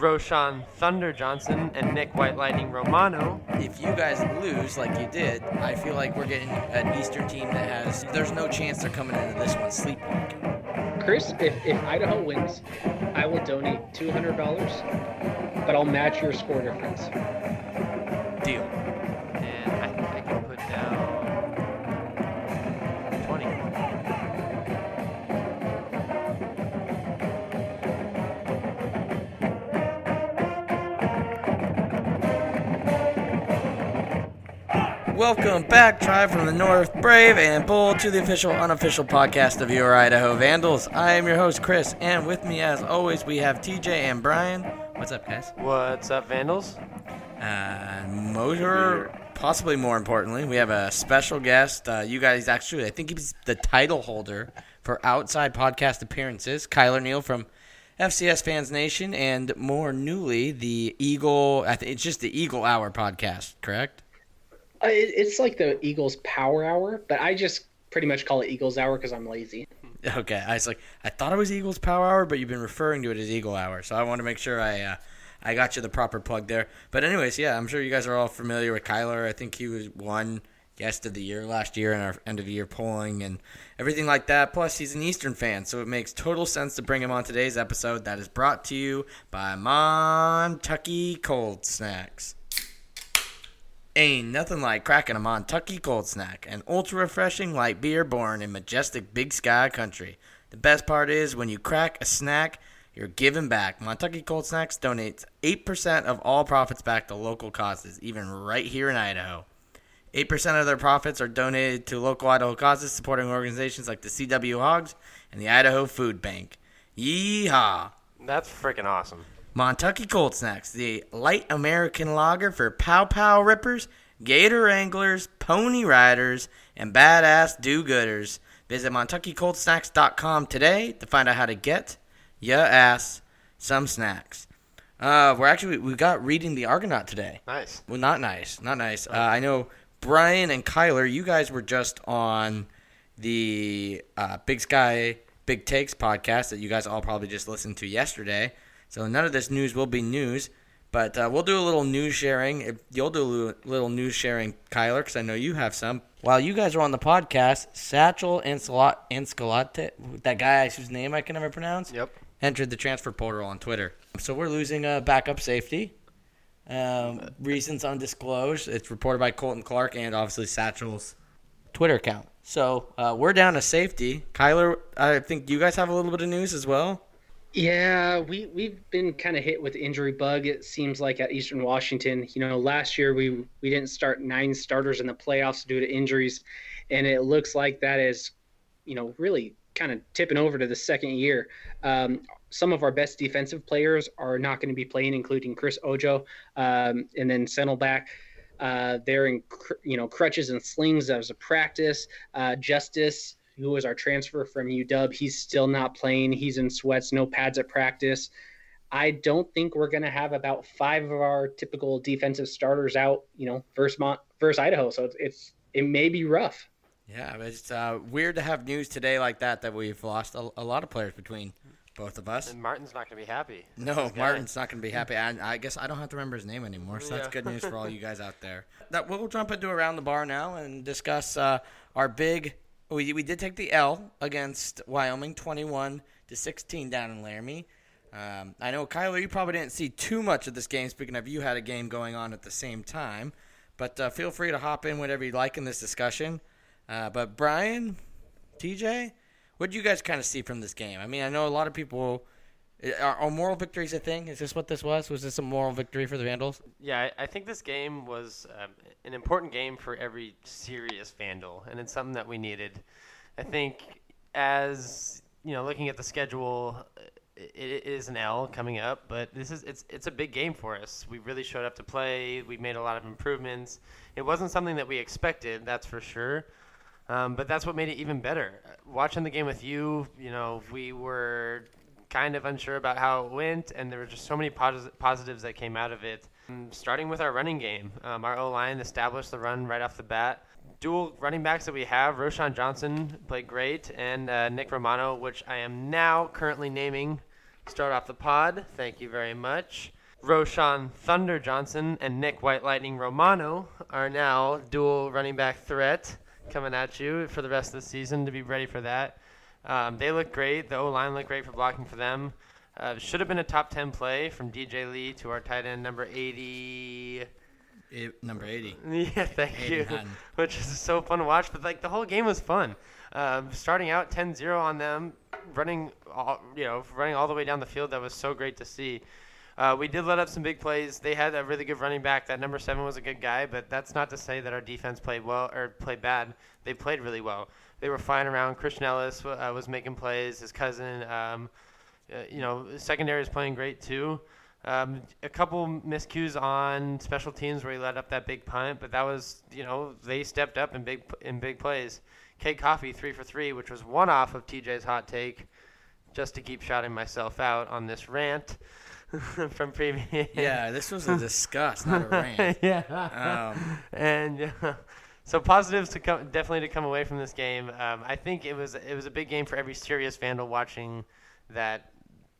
Roshaun Thunder Johnson and Nick White Lightning Romano. If you guys lose like you did, I feel like we're getting an Eastern team that has. There's no chance they're coming into this one sleepwalking. Chris, if, if Idaho wins, I will donate $200, but I'll match your score difference. Deal. Welcome back, Tribe from the North, Brave and Bold, to the official, unofficial podcast of your Idaho Vandals. I am your host, Chris, and with me, as always, we have TJ and Brian. What's up, guys? What's up, Vandals? Uh, motor, possibly more importantly, we have a special guest. Uh, you guys actually, I think he's the title holder for outside podcast appearances. Kyler Neal from FCS Fans Nation, and more newly, the Eagle. I think it's just the Eagle Hour podcast, correct? Uh, it, it's like the Eagles Power Hour, but I just pretty much call it Eagles Hour because I'm lazy. Okay, I was like, I thought it was Eagles Power Hour, but you've been referring to it as Eagle Hour, so I want to make sure I uh, I got you the proper plug there. But anyways, yeah, I'm sure you guys are all familiar with Kyler. I think he was one guest of the year last year in our end of the year polling and everything like that. Plus, he's an Eastern fan, so it makes total sense to bring him on today's episode. That is brought to you by Montucky Cold Snacks. Ain't nothing like cracking a Montucky cold snack, an ultra refreshing light beer born in majestic Big Sky country. The best part is when you crack a snack, you're giving back. Montucky Cold Snacks donates 8% of all profits back to local causes, even right here in Idaho. 8% of their profits are donated to local Idaho causes supporting organizations like the CW Hogs and the Idaho Food Bank. Yeehaw! That's freaking awesome. Montucky Cold Snacks, the light American lager for pow pow rippers, gator anglers, pony riders, and badass do gooders. Visit MontuckyColdSnacks.com today to find out how to get your ass some snacks. Uh, we're actually we got reading the Argonaut today. Nice. Well, not nice, not nice. Uh, I know Brian and Kyler, you guys were just on the uh, Big Sky Big Takes podcast that you guys all probably just listened to yesterday. So none of this news will be news, but uh, we'll do a little news sharing. You'll do a little- news sharing, Kyler, because I know you have some. While you guys are on the podcast, Satchel Escalante, that guy whose name I can never pronounce, Yep. entered the transfer portal on Twitter. So we're losing a backup safety. Um, reasons undisclosed. It's reported by Colton Clark and obviously Satchel's Twitter account. So uh, we're down to safety. Kyler, I think you guys have a little bit of news as well. Yeah, we we've been kind of hit with injury bug. It seems like at Eastern Washington. You know, last year we we didn't start nine starters in the playoffs due to injuries, and it looks like that is, you know, really kind of tipping over to the second year. Um, some of our best defensive players are not going to be playing, including Chris Ojo, um, and then Saddleback. Uh, they're in, you know, crutches and slings as a practice. Uh, Justice, who was our transfer from UW, he's still not playing. He's in sweats, no pads at practice. I don't think we're going to have about five of our typical defensive starters out, you know, versus, Mont- versus Idaho. So it's, it's it may be rough. Yeah, it's uh, weird to have news today like that that we've lost a, a lot of players between both of us. And Martin's not going to be happy. No, Martin's not going to be happy. I, I guess I don't have to remember his name anymore, so that's good news for all you guys out there. That we'll jump into around the bar now and discuss uh, our big. We, we did take the L against Wyoming, twenty-one to sixteen down in Laramie. Um, I know Kyler, you probably didn't see too much of this game. Speaking of, you had a game going on at the same time, but uh, feel free to hop in whenever you like in this discussion. Uh, but Brian, TJ, what did you guys kind of see from this game? I mean, I know a lot of people. Are, are moral victories a thing? Is this what this was? Was this a moral victory for the Vandals? Yeah, I, I think this game was um, an important game for every serious Vandal, and it's something that we needed. I think, as you know, looking at the schedule, it, it is an L coming up, but this is it's it's a big game for us. We really showed up to play. We made a lot of improvements. It wasn't something that we expected, that's for sure. Um, but that's what made it even better. Watching the game with you, you know, we were kind of unsure about how it went, and there were just so many posi- positives that came out of it. Um, starting with our running game, um, our O line established the run right off the bat. Dual running backs that we have, Roshaun Johnson played great, and uh, Nick Romano, which I am now currently naming start off the pod. Thank you very much. Roshaun Thunder Johnson and Nick White Lightning Romano are now dual running back threat coming at you for the rest of the season to be ready for that. Um, they look great. The O line looked great for blocking for them. Uh, should have been a top 10 play from DJ Lee to our tight end number 80. It, number 80. Yeah, thank you. 89. Which is so fun to watch. But like the whole game was fun. Um, starting out 10-0 on them, running all you know, running all the way down the field. That was so great to see. Uh, we did let up some big plays. They had a really good running back. That number seven was a good guy, but that's not to say that our defense played well or played bad. They played really well. They were flying around. Christian Elliss uh, was making plays. His cousin, um, uh, you know, secondary is playing great too. Um, a couple miscues on special teams where he let up that big punt, but that was, you know, they stepped up in big in big plays. Cade Coffey three for three, which was one off of TJ's hot take, just to keep shouting myself out on this rant from previous. Yeah, this was a disgust, not a rant. yeah. Um, and uh, so positives to come definitely to come away from this game. Um, I think it was it was a big game for every serious vandal watching that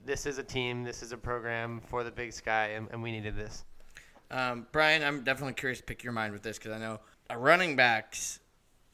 this is a team, this is a program for the Big Sky, and, and we needed this. Um, Brian, I'm definitely curious to pick your mind with this because I know running backs,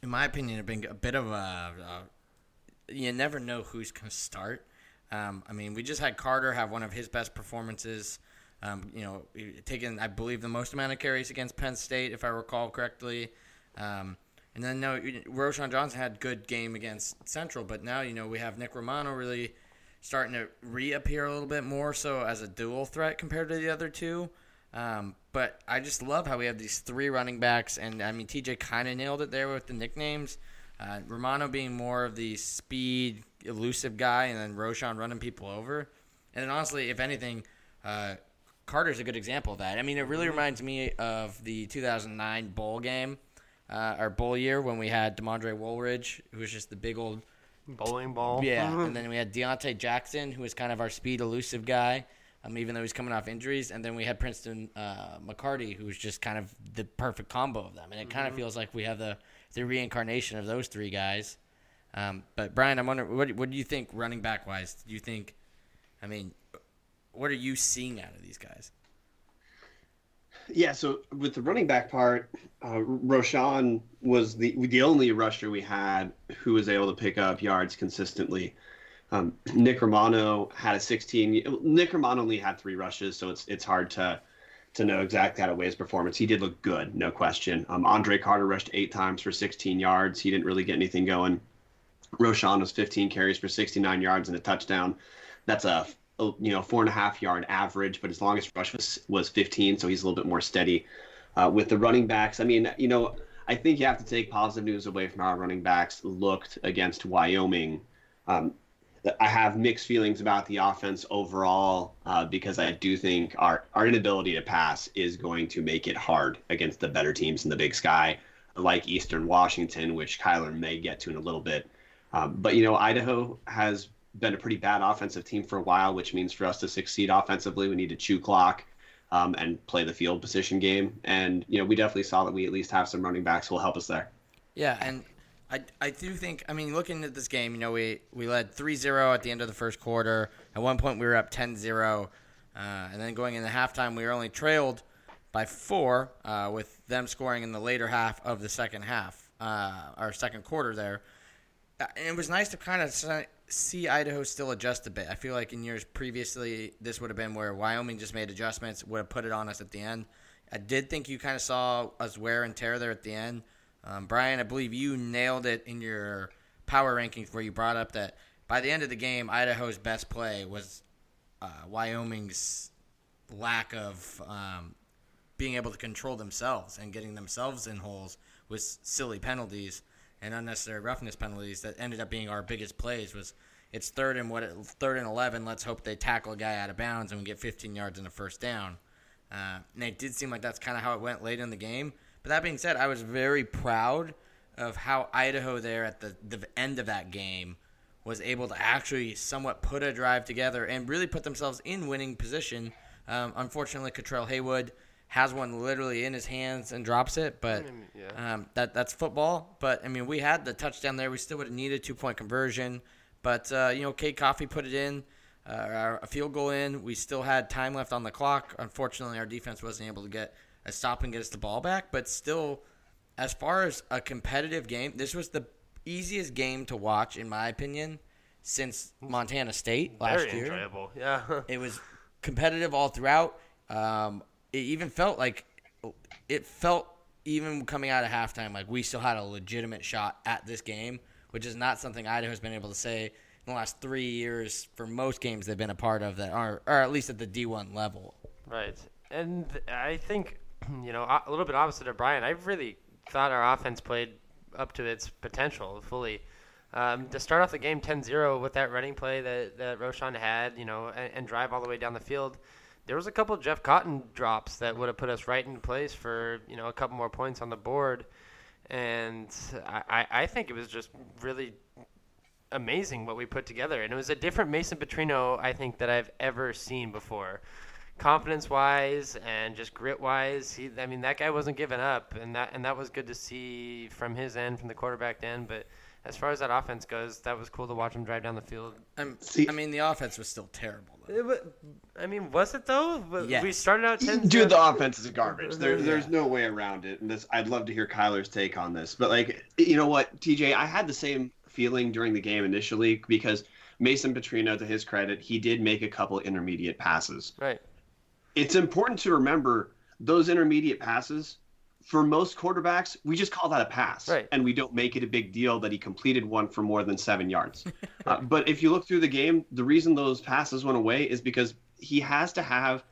in my opinion, have been a bit of a. a you never know who's going to start. Um, I mean, we just had Carter have one of his best performances. Um, you know, taking I believe the most amount of carries against Penn State, if I recall correctly. Um, and then no, Roshaun Johnson had good game against Central, but now you know we have Nick Romano really starting to reappear a little bit more so as a dual threat compared to the other two. Um, but I just love how we have these three running backs, and I mean TJ kind of nailed it there with the nicknames. Uh, Romano being more of the speed, elusive guy, and then Roshaun running people over. And then honestly, if anything, uh, Carter's a good example of that. I mean, it really reminds me of the 2009 bowl game, uh, our bowl year when we had Demondre Woolridge, who was just the big old Bowling ball. yeah, and then we had Deonte Jackson, who was kind of our speed elusive guy, um, even though he's coming off injuries. And then we had Princeton uh, McCarty, who was just kind of the perfect combo of them. And it kind of feels like we have the the reincarnation of those three guys. Um, but Brian, I'm wondering, what what do you think running back wise? Do you think, I mean, what are you seeing out of these guys? Yeah, so with the running back part, uh, Roshaun was the the only rusher we had who was able to pick up yards consistently. Um, Nick Romano had a 16. Nick Romano only had three rushes, so it's it's hard to to know exactly how to weigh his performance. He did look good, no question. Um, Andre Carter rushed eight times for 16 yards. He didn't really get anything going. Roshaun was 15 carries for 69 yards and a touchdown. That's a you know four and a half yard average, but his longest rush was was 15, so he's a little bit more steady. Uh, with the running backs, I mean, you know, I think you have to take positive news away from our running backs. Looked against Wyoming. Um, I have mixed feelings about the offense overall uh, because I do think our our inability to pass is going to make it hard against the better teams in the Big Sky, like Eastern Washington, which Kyler may get to in a little bit. Um, but you know, Idaho has been a pretty bad offensive team for a while, which means for us to succeed offensively, we need to chew clock um, and play the field position game. And you know, we definitely saw that we at least have some running backs who will help us there. Yeah, and I, I do think I mean looking at this game, you know, we we led 3-0 at the end of the first quarter. At one point we were up 10-0. Uh, and then going into halftime, we were only trailed by four, uh, with them scoring in the later half of the second half, uh, our second quarter there. And it was nice to kind of see Idaho still adjust a bit. I feel like in years previously, this would have been where Wyoming just made adjustments, would have put it on us at the end. I did think you kind of saw us wear and tear there at the end. Um, Brian, I believe you nailed it in your power rankings where you brought up that by the end of the game, Idaho's best play was uh, Wyoming's lack of um, being able to control themselves and getting themselves in holes with silly penalties and unnecessary roughness penalties that ended up being our biggest plays. Was it's third and what it, third and eleven. Let's hope they tackle a guy out of bounds and we get 15 yards and a first down. Uh, and it did seem like that's kind of how it went late in the game. But that being said, I was very proud of how Idaho there at the, the end of that game was able to actually somewhat put a drive together and really put themselves in winning position. Um, unfortunately, Cutrell Haywood has one literally in his hands and drops it, but yeah. um, that that's football. But I mean, we had the touchdown there. We still would have needed a two point conversion, but uh, you know, Cade Coffey put it in. uh, a field goal in. We still had time left on the clock. Unfortunately, our defense wasn't able to get a stop and get us the ball back. But still, as far as a competitive game, this was the easiest game to watch, in my opinion, since Montana State last Very year. enjoyable. Yeah. It was competitive all throughout. Um, it even felt like it felt even coming out of halftime like we still had a legitimate shot at this game, which is not something Idaho has been able to say in the last three years for most games they've been a part of that are, or at least at the D1 level. Right. And I think, you know, a little bit opposite of Brian, I really thought our offense played up to its potential fully. Um, to start off the game 10-0 with that running play that, that Roshaun had, you know, and, and drive all the way down the field, there was a couple of Jeff Cotton drops that would have put us right in place for, you know, a couple more points on the board. And I, I, I think it was just really amazing what we put together. And it was a different Mason Petrino, I think, that I've ever seen before confidence wise and just grit wise he i mean that guy wasn't giving up and that and that was good to see from his end from the quarterback end but as far as that offense goes that was cool to watch him drive down the field Um, See- I mean, the offense was still terrible. Though. I mean was it though we started out 10 Dude, the offense is garbage. There, Yeah. There's no way around it. And this, I'd love to hear Kyler's take on this. But like, you know what, TJ, I had the same feeling during the game initially because Mason Petrino, to his credit, he did make a couple intermediate passes. right It's important to remember those intermediate passes. For most quarterbacks, we just call that a pass, Right. and we don't make it a big deal that he completed one for more than seven yards. uh, but if you look through the game, the reason those passes went away is because he has to have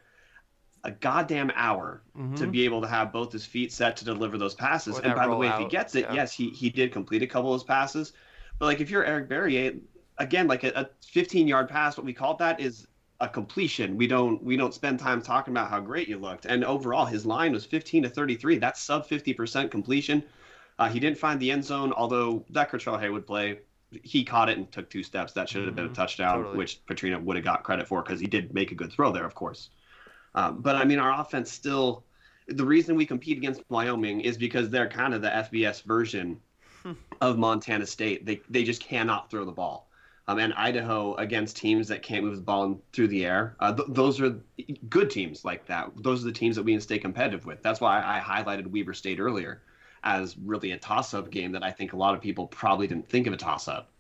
a goddamn hour to be able to have both his feet set to deliver those passes. Or And by the way, if he gets it, yeah. yes, he he did complete a couple of those passes. But like if you're Eric Barriere, again, like a, a 15 yard pass, what we call that is a completion. We don't we don't spend time talking about how great you looked. And overall, his line was 15 to 33. That's sub 50% completion. Uh, he didn't find the end zone, although that Cutrell Haywood play, he caught it and took two steps. That should have been a touchdown, totally. which Petrino would have got credit for because he did make a good throw there, of course. Um, but I mean, our offense still. The reason we compete against Wyoming is because they're kind of the FBS version of Montana State. They they just cannot throw the ball. Um, and Idaho against teams that can't move the ball in- through the air. Uh, th- those are good teams like that. Those are the teams that we can stay competitive with. That's why I highlighted Weber State earlier as really a toss-up game that I think a lot of people probably didn't think of a toss-up.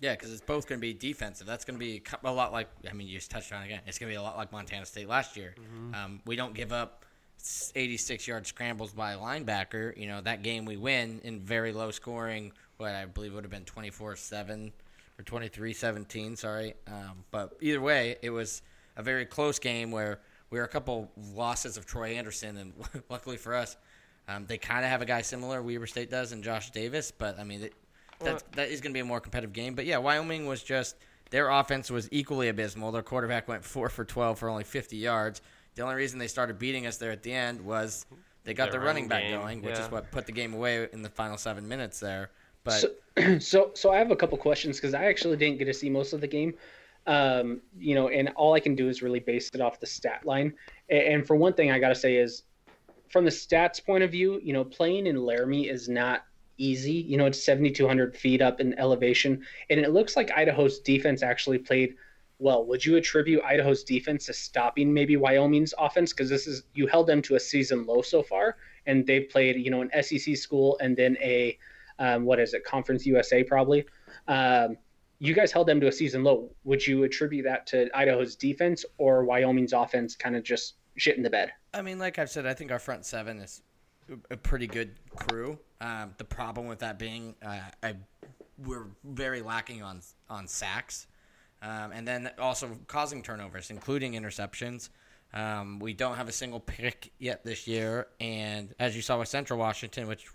Yeah, because it's both going to be defensive. That's going to be a lot like I mean, you just touched on it again. It's going to be a lot like Montana State last year. Um, we don't give up 86 yard scrambles by a linebacker. You know that game we win in very low scoring. What I believe would have been 24 seven or 23 17. Sorry, um, but either way, it was a very close game where we were a couple losses of Troy Andersen, and luckily for us, um, they kind of have a guy similar Weber State does in Josh Davis. But I mean, it, that's, that is going to be a more competitive game. But yeah, Wyoming was just their offense was equally abysmal. Their quarterback went four for twelve for only fifty yards. The only reason they started beating us there at the end was they got Their their running back game, going, which is what put the game away in the final seven minutes there. But So, so, so I have a couple questions because I actually didn't get to see most of the game. Um, you know, and all I can do is really base it off the stat line. A- And for one thing, I got to say is, from the stats point of view, you know, playing in Laramie is not easy. You know, it's 7,200 feet up in elevation, and it looks like Idaho's defense actually played well. Would you attribute Idaho's defense to stopping maybe Wyoming's offense? Because this is you held them to a season low so far, and they played you know an SEC school and then a um, what is it, Conference USA probably. Um, you guys held them to a season low. Would you attribute that to Idaho's defense or Wyoming's offense kind of just shit in the bed? I mean, like I've said, I think our front seven is a pretty good crew. Um, the problem with that being, uh, I, we're very lacking on on sacks, um, and then also causing turnovers, including interceptions. Um, we don't have a single pick yet this year, and as you saw with Central Washington, which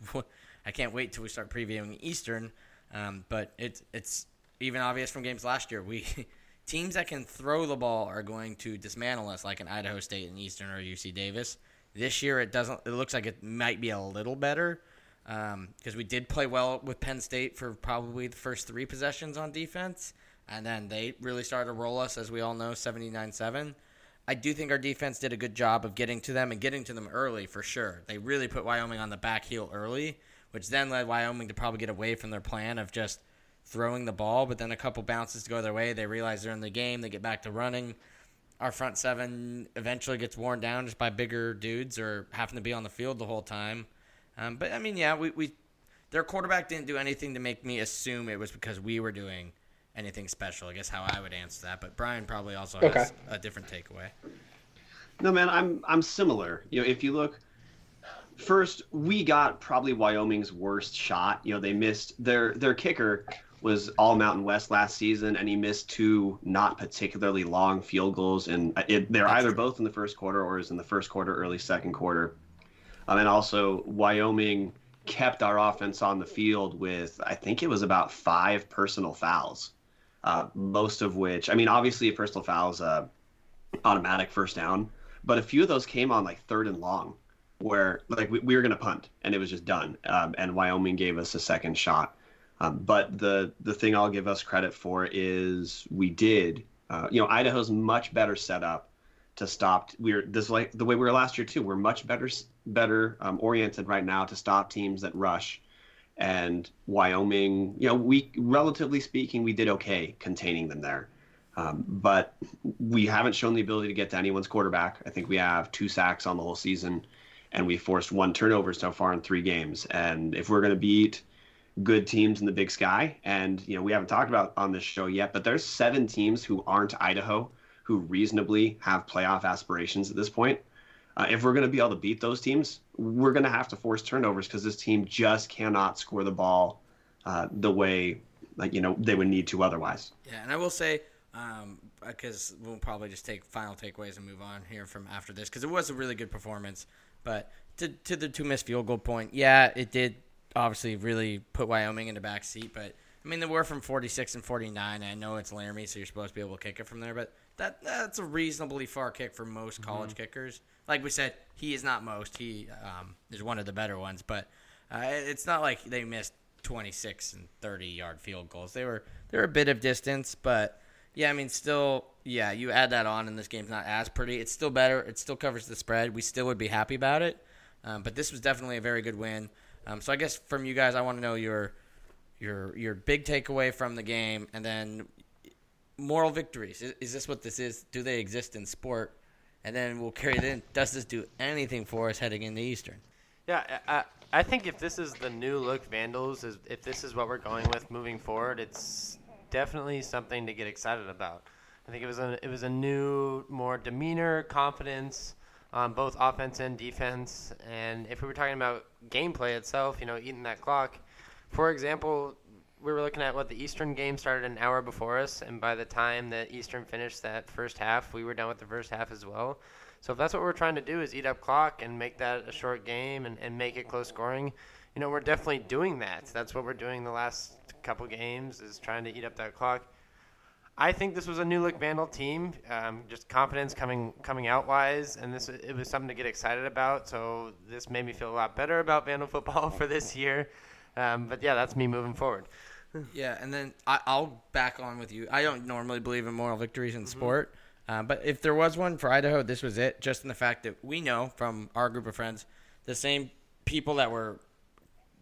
I can't wait till we start previewing Eastern, um, but it's it's even obvious from games last year. We teams that can throw the ball are going to dismantle us, like an Idaho State and Eastern or UC Davis. This year, it doesn't. It looks like it might be a little better because we did play well with Penn State for probably the first three possessions on defense, and then they really started to roll us, as we all know, 79-7. I do think our defense did a good job of getting to them and getting to them early for sure. They really put Wyoming on the back heel early, which then led Wyoming to probably get away from their plan of just throwing the ball, but then a couple bounces to go their way. They realize they're in the game. They get back to running. Our front seven eventually gets worn down just by bigger dudes or having to be on the field the whole time. Um, but I mean, yeah, we, we their quarterback didn't do anything to make me assume it was because we were doing anything special. I guess how I would answer that. But Brian probably also Okay. has a different takeaway. No, man, I'm I'm similar. You know, if you look first, we got probably Wyoming's worst shot. You know, they missed their their kicker was all Mountain West last season, and he missed two not particularly long field goals, and it, they're either both in the first quarter or is in the first quarter, early second quarter. Um, and also, Wyoming kept our offense on the field with I think it was about five personal fouls, uh, most of which I mean, obviously, a personal foul is a automatic first down, but a few of those came on like third and long, where like we, we were going to punt and it was just done, um, and Wyoming gave us a second shot. Um, but the the thing I'll give us credit for is we did. Uh, you know, Idaho's much better set up to stop. We're this like the way we were last year too. We're much better better um, oriented right now to stop teams that rush. And Wyoming, you know, we relatively speaking, we did okay containing them there. Um, but we haven't shown the ability to get to anyone's quarterback. I think we have two sacks on the whole season, and we forced one turnover so far in three games. And if we're going to beat good teams in the Big Sky, and you know we haven't talked about on this show yet, but there's seven teams who aren't Idaho who reasonably have playoff aspirations at this point. Uh, if we're going to be able to beat those teams, we're going to have to force turnovers because this team just cannot score the ball uh, the way like you know they would need to otherwise. Yeah, and I will say, because we'll probably just take final takeaways and move on here from after this, because it was a really good performance. But to to the two missed field goal point, yeah, it did obviously really put Wyoming in the back seat. But I mean, they were from 46 and 49. I know it's Laramie, so you're supposed to be able to kick it from there, but that that's a reasonably far kick for most college kickers. Like we said, he is not most. He um, is one of the better ones, but uh, it's not like they missed 26 and 30 yard field goals. They were they were a bit of distance, but yeah, I mean, still, yeah, you add that on, and this game's not as pretty. It's still better. It still covers the spread. We still would be happy about it. Um, but this was definitely a very good win. Um, so I guess from you guys, I want to know your your your big takeaway from the game, and then moral victories. Is, is this what this is? Do they exist in sport? And then we'll carry it in. Does this do anything for us heading into Eastern? Yeah, I, I think if this is the new look Vandals, is if this is what we're going with moving forward, it's definitely something to get excited about. I think it was a it was a new, more demeanor, confidence on both offense and defense. And if we were talking about gameplay itself, you know, eating that clock, for example, we were looking at what the Eastern game started an hour before us, and by the time that Eastern finished that first half, we were done with the first half as well. So if that's what we're trying to do is eat up clock and make that a short game and, and make it close scoring, you know, we're definitely doing that. That's what we're doing the last couple games is trying to eat up that clock. I think this was a new look Vandal team, um, just confidence coming coming out wise, and this it was something to get excited about. So this made me feel a lot better about Vandal football for this year. Um, but yeah, that's me moving forward. Yeah, and then I, I'll back on with you. I don't normally believe in moral victories in sport, uh, but if there was one for Idaho, this was it. Just in the fact that we know from our group of friends, the same people that were,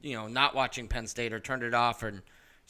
you know, not watching Penn State or turned it off and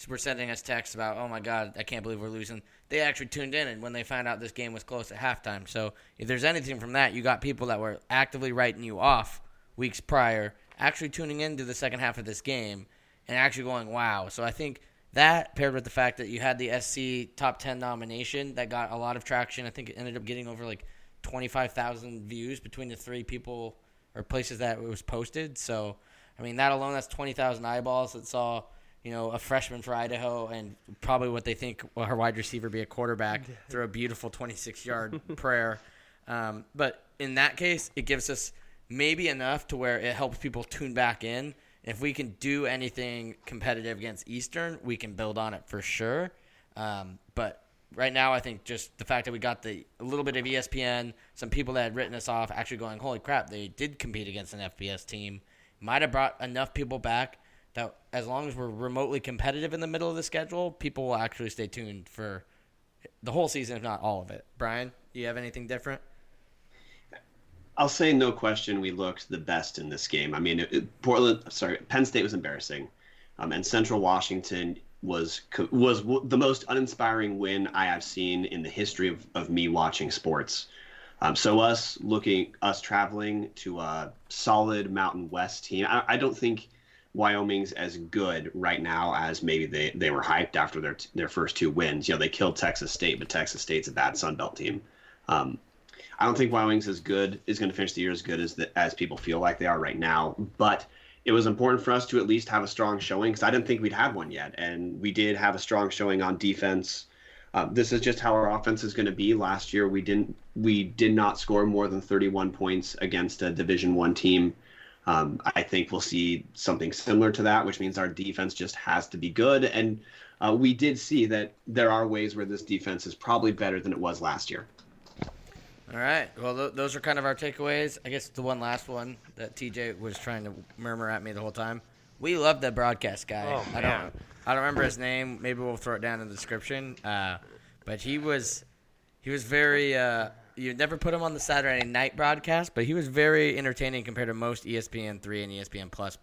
were sending us texts about, oh my God, I can't believe we're losing. They actually tuned in, and when they found out this game was close at halftime. So if there's anything from that, you got people that were actively writing you off weeks prior, actually tuning into the second half of this game and actually going, wow. So I think that paired with the fact that you had the SC top 10 nomination that got a lot of traction. I think it ended up getting over like 25,000 views between the three people or places that it was posted. So, I mean, that alone, that's 20,000 eyeballs that saw, you know, a freshman for Idaho and probably what they think well, her wide receiver be a quarterback through a beautiful 26 yard prayer. Um, but in that case, it gives us maybe enough to where it helps people tune back in. If we can do anything competitive against Eastern, we can build on it for sure. Um, but right now, I think just the fact that we got the a little bit of ESPN, some people that had written us off, actually going, "Holy crap!" They did compete against an FBS team. Might have brought enough people back that as long as we're remotely competitive in the middle of the schedule, people will actually stay tuned for the whole season, if not all of it. Brian, you have anything different? I'll say no question we looked the best in this game. I mean, it, it- Portland, sorry, Penn State was embarrassing, um, and Central Washington. was was the most uninspiring win I have seen in the history of, of me watching sports. Um, so us looking us traveling to a solid Mountain West team, I, I, don't think Wyoming's as good right now as maybe they, they were hyped after their their first two wins. You know, they killed Texas State, but Texas State's a bad Sun Belt team. Um, I don't think Wyoming's as good is going to finish the year as good as the, as people feel like they are right now, but it was important for us to at least have a strong showing because I didn't think we'd have one yet, and we did have a strong showing on defense. Uh, this is just how our offense is going to be. Last year, we didn't we did not score more than 31 points against a Division One team. Um, I think we'll see something similar to that, which means our defense just has to be good. And uh, we did see that there are ways where this defense is probably better than it was last year. All right. Well, th- those are kind of our takeaways. I guess the one last one that TJ was trying to murmur at me the whole time. We love the broadcast guy. Oh, I don't. I don't remember his name. Maybe we'll throw it down in the description. Uh, but he was, he was very. Uh, you never put him on the Saturday night broadcast, but he was very entertaining compared to most ESPN three and ESPN Plus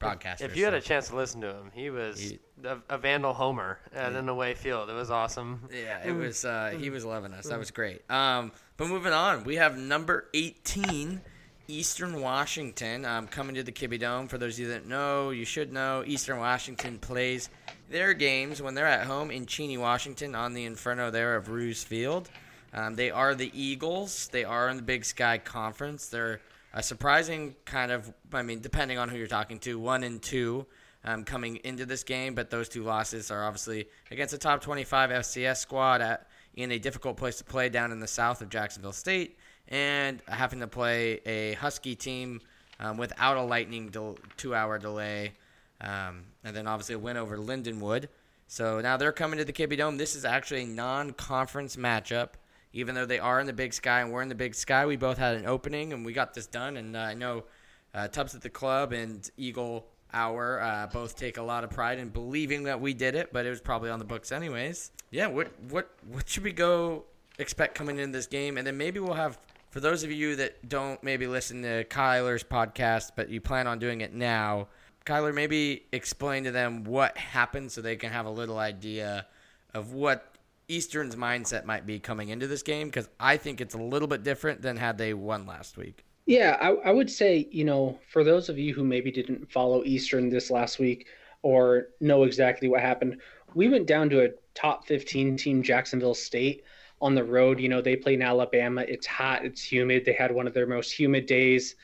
broadcasters. If you had a chance to listen to him, he was he, a, a, Vandal homer at yeah. an away field. It was awesome. Yeah, it was. Uh, he was loving us. That was great. Um, but moving on, we have number eighteen. Eastern Washington um, coming to the Kibbie Dome. For those of you that know, you should know Eastern Washington plays their games when they're at home in Cheney, Washington, on the Inferno there of Roos Field. Um, they are the Eagles. They are in the Big Sky Conference. They're a surprising kind of, I mean, depending on who you're talking to, one and two um, coming into this game, but those two losses are obviously against a top 25 FCS squad at in a difficult place to play down in the south of Jacksonville State, and having to play a Husky team um, without a lightning del- two-hour delay, um, and then obviously a win over Lindenwood. So now they're coming to the Kibbie Dome. This is actually a non-conference matchup even though they are in the Big Sky and we're in the Big Sky, we both had an opening and we got this done. And uh, I know uh, Tubbs at the Club and Eagle Hour uh, both take a lot of pride in believing that we did it, but it was probably on the books anyways. Yeah, what what what should we go expect coming in this game? And then maybe we'll have for those of you that don't maybe listen to Kyler's podcast, but you plan on doing it now. Kyler, maybe explain to them what happened so they can have a little idea of what Eastern's mindset might be coming into this game because I think it's a little bit different than had they won last week. Yeah, I, I, would say, you know, for those of you who maybe didn't follow Eastern this last week or know exactly what happened, we went down to a top 15 team, Jacksonville State, on the road. You know, they play in Alabama. It's hot, it's humid. They had one of their most humid days.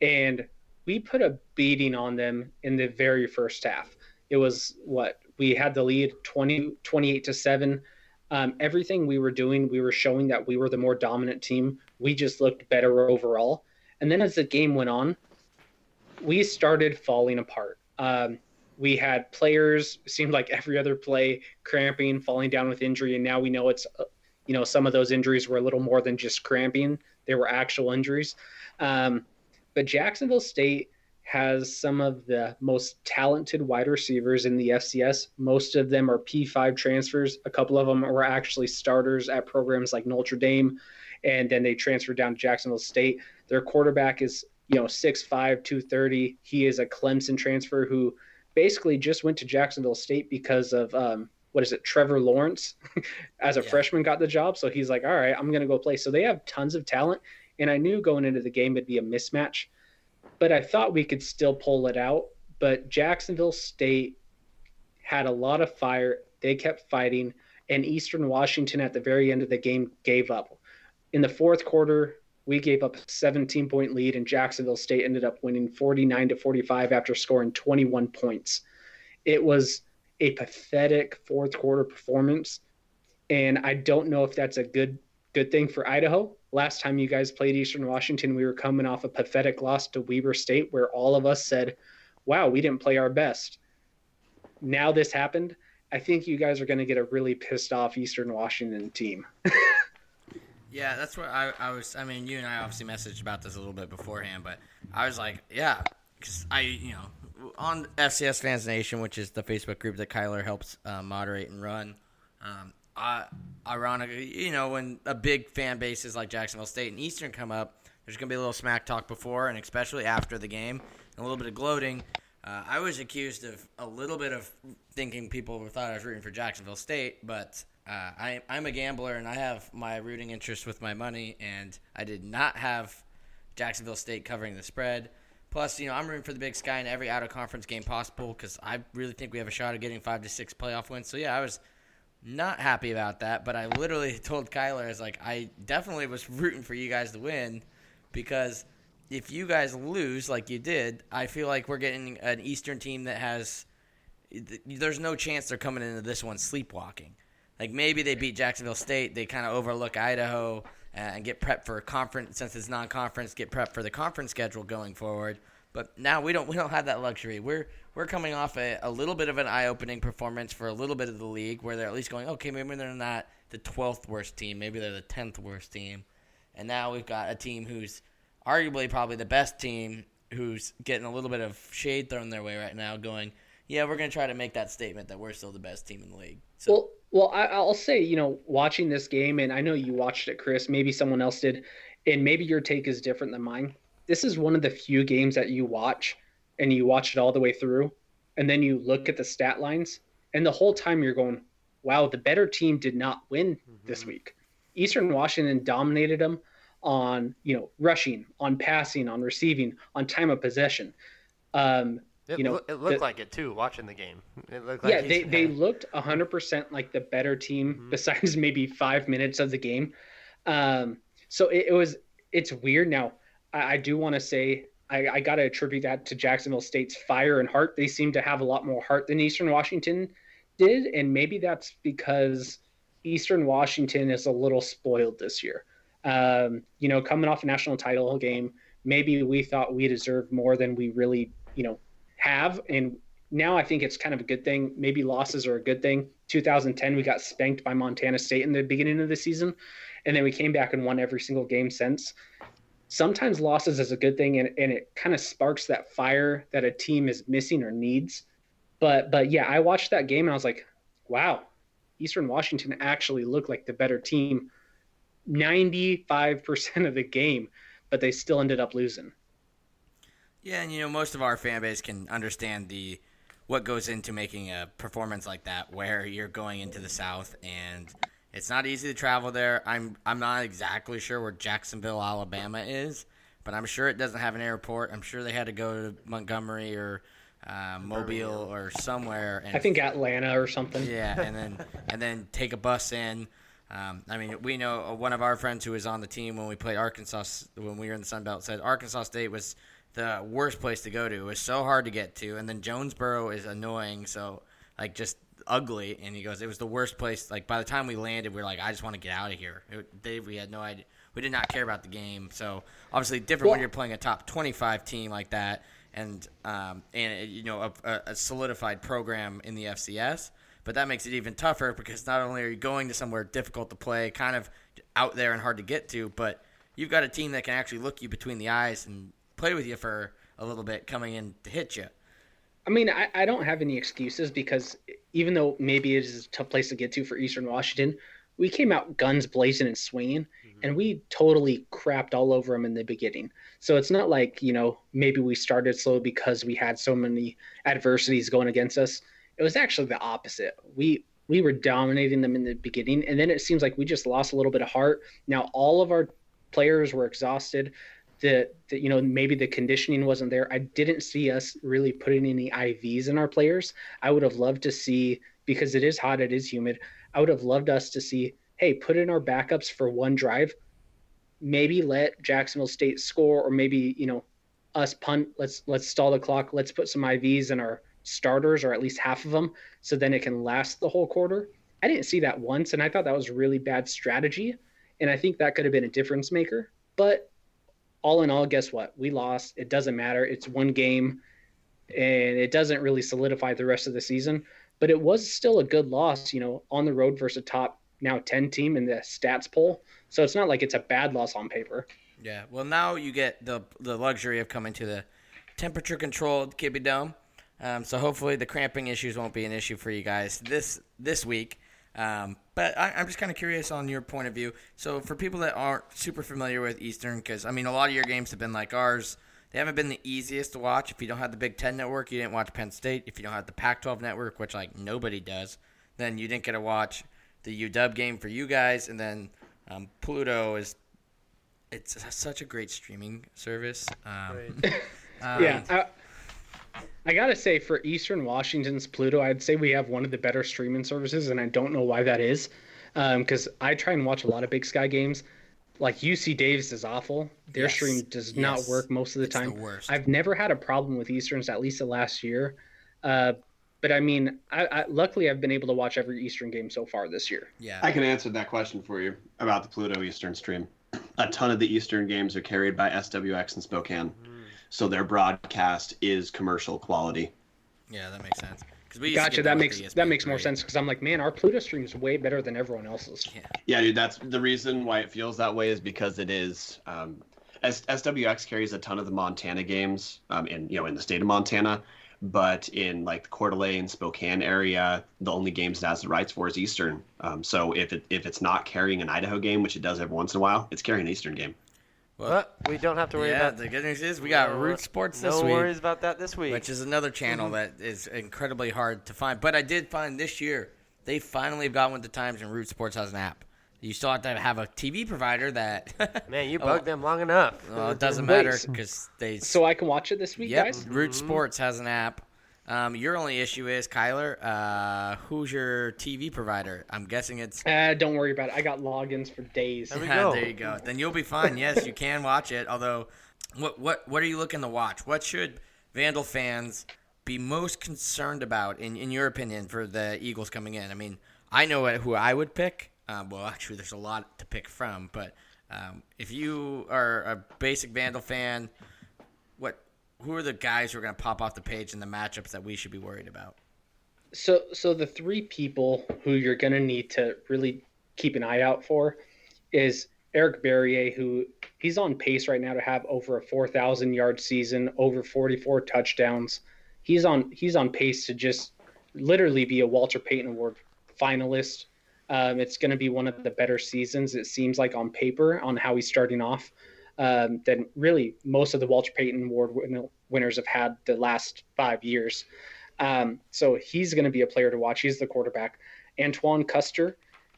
And we put a beating on them in the very first half. It was what? We had the lead 20, 28 to 7 um, everything we were doing, we were showing that we were the more dominant team. We just looked better overall. And then as the game went on, we started falling apart. Um, we had players seemed like every other play cramping, falling down with injury, and now we know it's uh, you know some of those injuries were a little more than just cramping; they were actual injuries. Um, but Jacksonville State has some of the most talented wide receivers in the FCS. Most of them are P5 transfers. A couple of them were actually starters at programs like Notre Dame, and then they transferred down to Jacksonville State. Their quarterback is, you know, 6'5, 230. He is a Clemson transfer who basically just went to Jacksonville State because of um, what is it, Trevor Lawrence as a yeah. freshman got the job. So he's like, all right, I'm going to go play. So they have tons of talent. And I knew going into the game it'd be a mismatch but I thought we could still pull it out. But Jacksonville State had a lot of fire. They kept fighting, and Eastern Washington at the very end of the game gave up. In the fourth quarter, we gave up a 17 point lead, and Jacksonville State ended up winning 49 to 45 after scoring 21 points. It was a pathetic fourth quarter performance, and I don't know if that's a good good thing for Idaho last time you guys played Eastern Washington, we were coming off a pathetic loss to Weber State where all of us said, wow, we didn't play our best. Now this happened. I think you guys are going to get a really pissed off Eastern Washington team. yeah, that's what I, I, was. I mean, you and I obviously messaged about this a little bit beforehand, but I was like, yeah, because I, you know, on FCS Fans Nation, which is the Facebook group that Kyler helps uh, moderate and run. Um, uh, ironically, you know, when a big fan bases like Jacksonville State and Eastern come up, there's going to be a little smack talk before and especially after the game, and a little bit of gloating. Uh, I was accused of a little bit of thinking people thought I was rooting for Jacksonville State, but uh, I, I'm a gambler and I have my rooting interest with my money, and I did not have Jacksonville State covering the spread. Plus, you know, I'm rooting for the Big Sky in every out of conference game possible because I really think we have a shot at getting five to six playoff wins. So yeah, I was not happy about that, but I literally told Kyler, I was like, I definitely was rooting for you guys to win because if you guys lose like you did, I feel like we're getting an Eastern team that has. There's no chance they're coming into this one sleepwalking. Like maybe they beat Jacksonville State, they kind of overlook Idaho uh, and get prepped for a conference since it's non-conference. Get prepped for the conference schedule going forward. But now we don't we don't have that luxury. We're we're coming off a, a little bit of an eye-opening performance for a little bit of the league, where they're at least going, okay, maybe they're not the 12th worst team, maybe they're the 10th worst team, and now we've got a team who's arguably probably the best team who's getting a little bit of shade thrown their way right now, going, yeah, we're going to try to make that statement that we're still the best team in the league. So. Well, well, I, will say, you know, watching this game, and I know you watched it, Chris. Maybe someone else did, and maybe your take is different than mine. This is one of the few games that you watch, and you watch it all the way through, and then you look at the stat lines, and the whole time you're going, "Wow, the better team did not win mm-hmm. this week." Eastern Washington dominated them on you know rushing, on passing, on receiving, on time of possession. Um, it, you know, it looked the, like it too. Watching the game, it looked like yeah, they they looked hundred percent like the better team, mm-hmm. besides maybe five minutes of the game. Um, so it, it, was it's weird. Now I, I do want to say I, I got to attribute that to Jacksonville State's fire and heart. They seem to have a lot more heart than Eastern Washington did, and maybe that's because Eastern Washington is a little spoiled this year. Um, you know, coming off a national title game, maybe we thought we deserved more than we really, you know, have. And now I think it's kind of a good thing. Maybe losses are a good thing. 2010, we got spanked by Montana State in the beginning of the season, and then we came back and won every single game since. Sometimes losses is a good thing, and, and it kind of sparks that fire that a team is missing or needs. But but yeah, I watched that game and I was like, wow, Eastern Washington actually looked like the better team 95% of the game, but they still ended up losing. Yeah, and you know most of our fan base can understand the what goes into making a performance like that where you're going into the south and it's not easy to travel there. I'm I'm not exactly sure where Jacksonville, Alabama is, but I'm sure it doesn't have an airport. I'm sure they had to go to Montgomery or uh, Mobile or somewhere. And, I think Atlanta or something. Yeah, and then and then take a bus in. Um, I mean, we know uh, one of our friends who was on the team when we played Arkansas when we were in the Sun Belt said Arkansas State was the worst place to go to. It was so hard to get to, and then Jonesboro is annoying, so like just ugly. And he goes, it was the worst place. Like by the time we landed, we are like, I just want to get out of here. It, Dave, we had no idea. We did not care about the game. So obviously different when you're playing a top 25 team like that, and um, and you know a, a solidified program in the FCS. But that makes it even tougher because not only are you going to somewhere difficult to play, kind of out there and hard to get to, but you've got a team that can actually look you between the eyes and play with you for a little bit coming in to hit you. I mean, I, I don't have any excuses because even though maybe it is a tough place to get to for Eastern Washington, we came out guns blazing and swinging, mm-hmm. and we totally crapped all over them in the beginning. So it's not like you know maybe we started slow because we had so many adversities going against us. It was actually the opposite. We we were dominating them in the beginning, and then it seems like we just lost a little bit of heart. Now all of our players were exhausted. The you know maybe the conditioning wasn't there. I didn't see us really putting any IVs in our players. I would have loved to see because it is hot, it is humid. I would have loved us to see, hey, put in our backups for one drive. Maybe let Jacksonville State score, or maybe you know us punt. Let's let's stall the clock. Let's put some IVs in our starters or at least half of them so then it can last the whole quarter. I didn't see that once and I thought that was really bad strategy and I think that could have been a difference maker. But all in all, guess what? We lost. It doesn't matter. It's one game and it doesn't really solidify the rest of the season, but it was still a good loss, you know, on the road versus a top now 10 team in the stats poll. So it's not like it's a bad loss on paper. Yeah. Well, now you get the the luxury of coming to the temperature controlled Kibbie Dome. Um, so hopefully the cramping issues won't be an issue for you guys this this week. Um, but I, am just kind of curious on your point of view. So for people that aren't super familiar with Eastern, because I mean a lot of your games have been like ours. they haven't been the easiest to watch. If you don't have the Big Ten network, you didn't watch Penn State. If you don't have the Pac-12 network, which like nobody does, then you didn't get to watch the UW game for you guys. And then um, Pluto is it's such a great streaming service. Um, um, yeah. I, I gotta say, for Eastern Washington's Pluto, I'd say we have one of the better streaming services, and I don't know why that is, because um, I try and watch a lot of Big Sky games. Like UC Davis is awful. Their yes. stream does yes. not work most of the it's time. The worst. I've never had a problem with Easterns, at least the last year. Uh, but I mean, I, I, luckily I've been able to watch every Eastern game so far this year. Yeah, I can answer that question for you about the Pluto Eastern stream. A ton of the Eastern games are carried by SWX in Spokane, mm. So their broadcast is commercial quality. Yeah, that makes sense. we gotcha. That makes that makes more sense because I'm like, man, our Pluto stream is way better than everyone else's. Yeah. yeah, dude. That's the reason why it feels that way is because it is. Um, S- SWX carries a ton of the Montana games, um, in you know in the state of Montana, but in like the Coeur d'Alene, Spokane area, the only games it has the rights for is Eastern. Um, so if it if it's not carrying an Idaho game, which it does every once in a while, it's carrying an Eastern game. Well, we don't have to worry yeah, about. The good news is we got no, Root Sports this no week. No worries about that this week. Which is another channel mm-hmm. that is incredibly hard to find. But I did find this year they finally have got with the times, and Root Sports has an app. You still have to have a TV provider that. Man, you bugged oh, them long enough. Well, it doesn't matter because they. So I can watch it this week, yep, guys. Root mm-hmm. Sports has an app. Um, your only issue is Kyler. Uh, who's your TV provider? I'm guessing it's. Uh, don't worry about it. I got logins for days. There we go. there you go. Then you'll be fine. Yes, you can watch it. Although, what what what are you looking to watch? What should Vandal fans be most concerned about, in in your opinion, for the Eagles coming in? I mean, I know who I would pick. Um, well, actually, there's a lot to pick from, but um, if you are a basic Vandal fan, what who are the guys who are going to pop off the page in the matchups that we should be worried about? So, so the three people who you're going to need to really keep an eye out for is Eric Barriere, who he's on pace right now to have over a 4,000 yard season, over 44 touchdowns. He's on he's on pace to just literally be a Walter Payton Award finalist. Um, it's going to be one of the better seasons it seems like on paper on how he's starting off um, than really most of the Walter Payton Award win- winners have had the last five years. Um, so he's going to be a player to watch. He's the quarterback. Antoine Custer,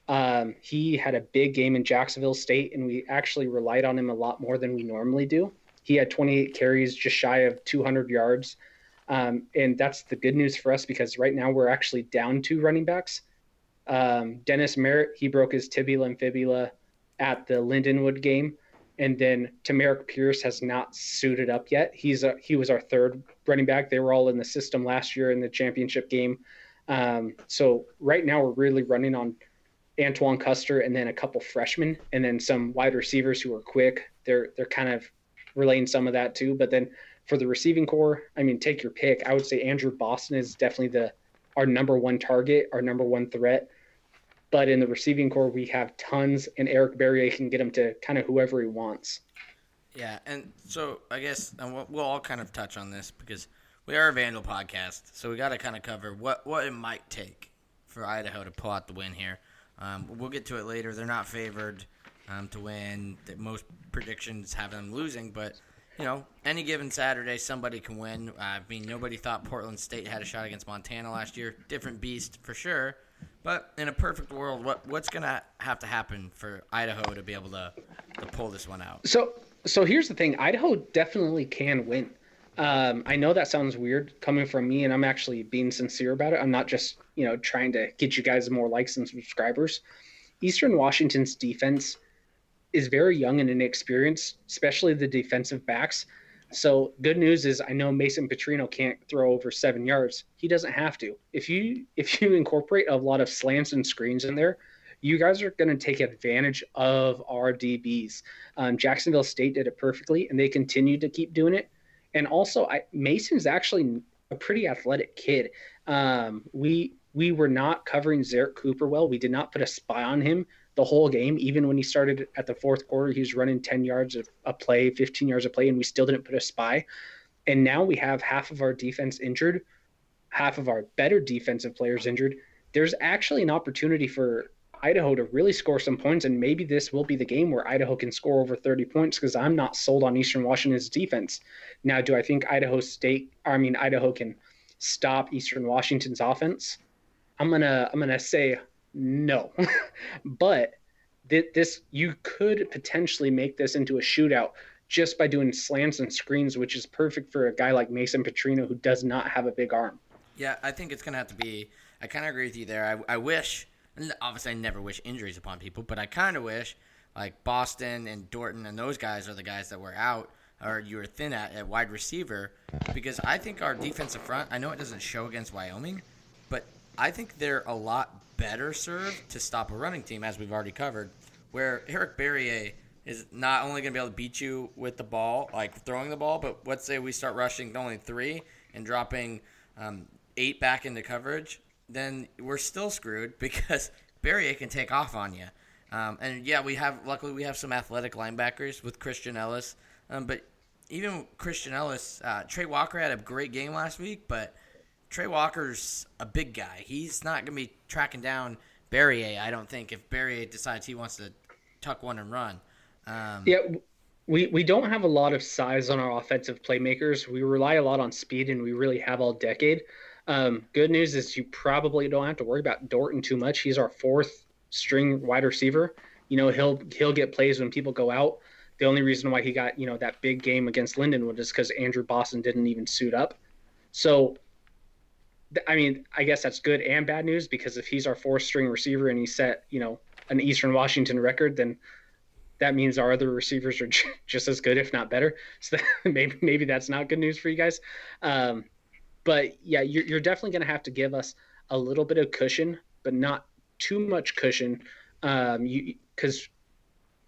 um, he had a big game in Jacksonville State, and we actually relied on him a lot more than we normally do. He had 28 carries, just shy of 200 yards. Um, and that's the good news for us because right now we're actually down two running backs. Um, Dennis Merritt, he broke his tibia and fibula at the Lindenwood game and then Tamarick Pierce has not suited up yet. He's a, he was our third running back. They were all in the system last year in the championship game. Um, so right now we're really running on Antoine Custer and then a couple freshmen and then some wide receivers who are quick. They're they're kind of relaying some of that too. But then for the receiving core, I mean, take your pick. I would say Andrew Boston is definitely the our number one target, our number one threat. But in the receiving core, we have tons, and Eric Barriere can get him to kind of whoever he wants. Yeah, and so I guess and we'll, we'll all kind of touch on this because we are a Vandal podcast, so we got to kind of cover what what it might take for Idaho to pull out the win here. Um, we'll get to it later. They're not favored um, to win. Most predictions have them losing, but you know, any given Saturday, somebody can win. I mean, nobody thought Portland State had a shot against Montana last year. Different beast for sure. But in a perfect world, what what's gonna have to happen for Idaho to be able to, to pull this one out? So so here's the thing: Idaho definitely can win. Um, I know that sounds weird coming from me, and I'm actually being sincere about it. I'm not just you know trying to get you guys more likes and subscribers. Eastern Washington's defense is very young and inexperienced, especially the defensive backs. So good news is I know Mason Petrino can't throw over seven yards. He doesn't have to. If you if you incorporate a lot of slants and screens in there, you guys are going to take advantage of our DBs. Um, Jacksonville State did it perfectly, and they continue to keep doing it. And also, I, Mason's actually a pretty athletic kid. Um, we we were not covering Zerrick Cooper well. We did not put a spy on him the whole game. Even when he started at the fourth quarter, he was running 10 yards of a play, 15 yards of play, and we still didn't put a spy. And now we have half of our defense injured, half of our better defensive players injured. There's actually an opportunity for Idaho to really score some points, and maybe this will be the game where Idaho can score over 30 points because I'm not sold on Eastern Washington's defense. Now, do I think Idaho State, I mean Idaho can stop Eastern Washington's offense? I'm gonna I'm gonna say no, but this you could potentially make this into a shootout just by doing slants and screens, which is perfect for a guy like Mason Petrino who does not have a big arm. Yeah, I think it's gonna have to be. I kind of agree with you there. I, I wish, obviously, I never wish injuries upon people, but I kind of wish like Boston and Dorton and those guys are the guys that were out or you were thin at at wide receiver because I think our defensive front. I know it doesn't show against Wyoming, I think they're a lot better served to stop a running team, as we've already covered, where Eric Barriere is not only going to be able to beat you with the ball, like throwing the ball, but let's say we start rushing only three and dropping um, eight back into coverage, then we're still screwed because Barriere can take off on you. Um, and yeah, we have luckily we have some athletic linebackers with Christian Elliss, um, but even Christian Elliss, uh, Trey Walker had a great game last week, but Trey Walker's a big guy. He's not going to be tracking down Barriere, I don't think, if Barriere decides he wants to tuck one and run. Um, yeah, we, we don't have a lot of size on our offensive playmakers. We rely a lot on speed, and we really have all decade. Um, good news is you probably don't have to worry about Dorton too much. He's our fourth string wide receiver. You know, he'll he'll get plays when people go out. The only reason why he got you know that big game against Linden was just because Andrew Boston didn't even suit up. So I mean, I guess that's good and bad news because if he's our fourth string receiver and he set, you know, an Eastern Washington record, then that means our other receivers are just as good, if not better. So that, maybe maybe that's not good news for you guys. Um, but yeah, you're, you're definitely going to have to give us a little bit of cushion, but not too much cushion. Um, you because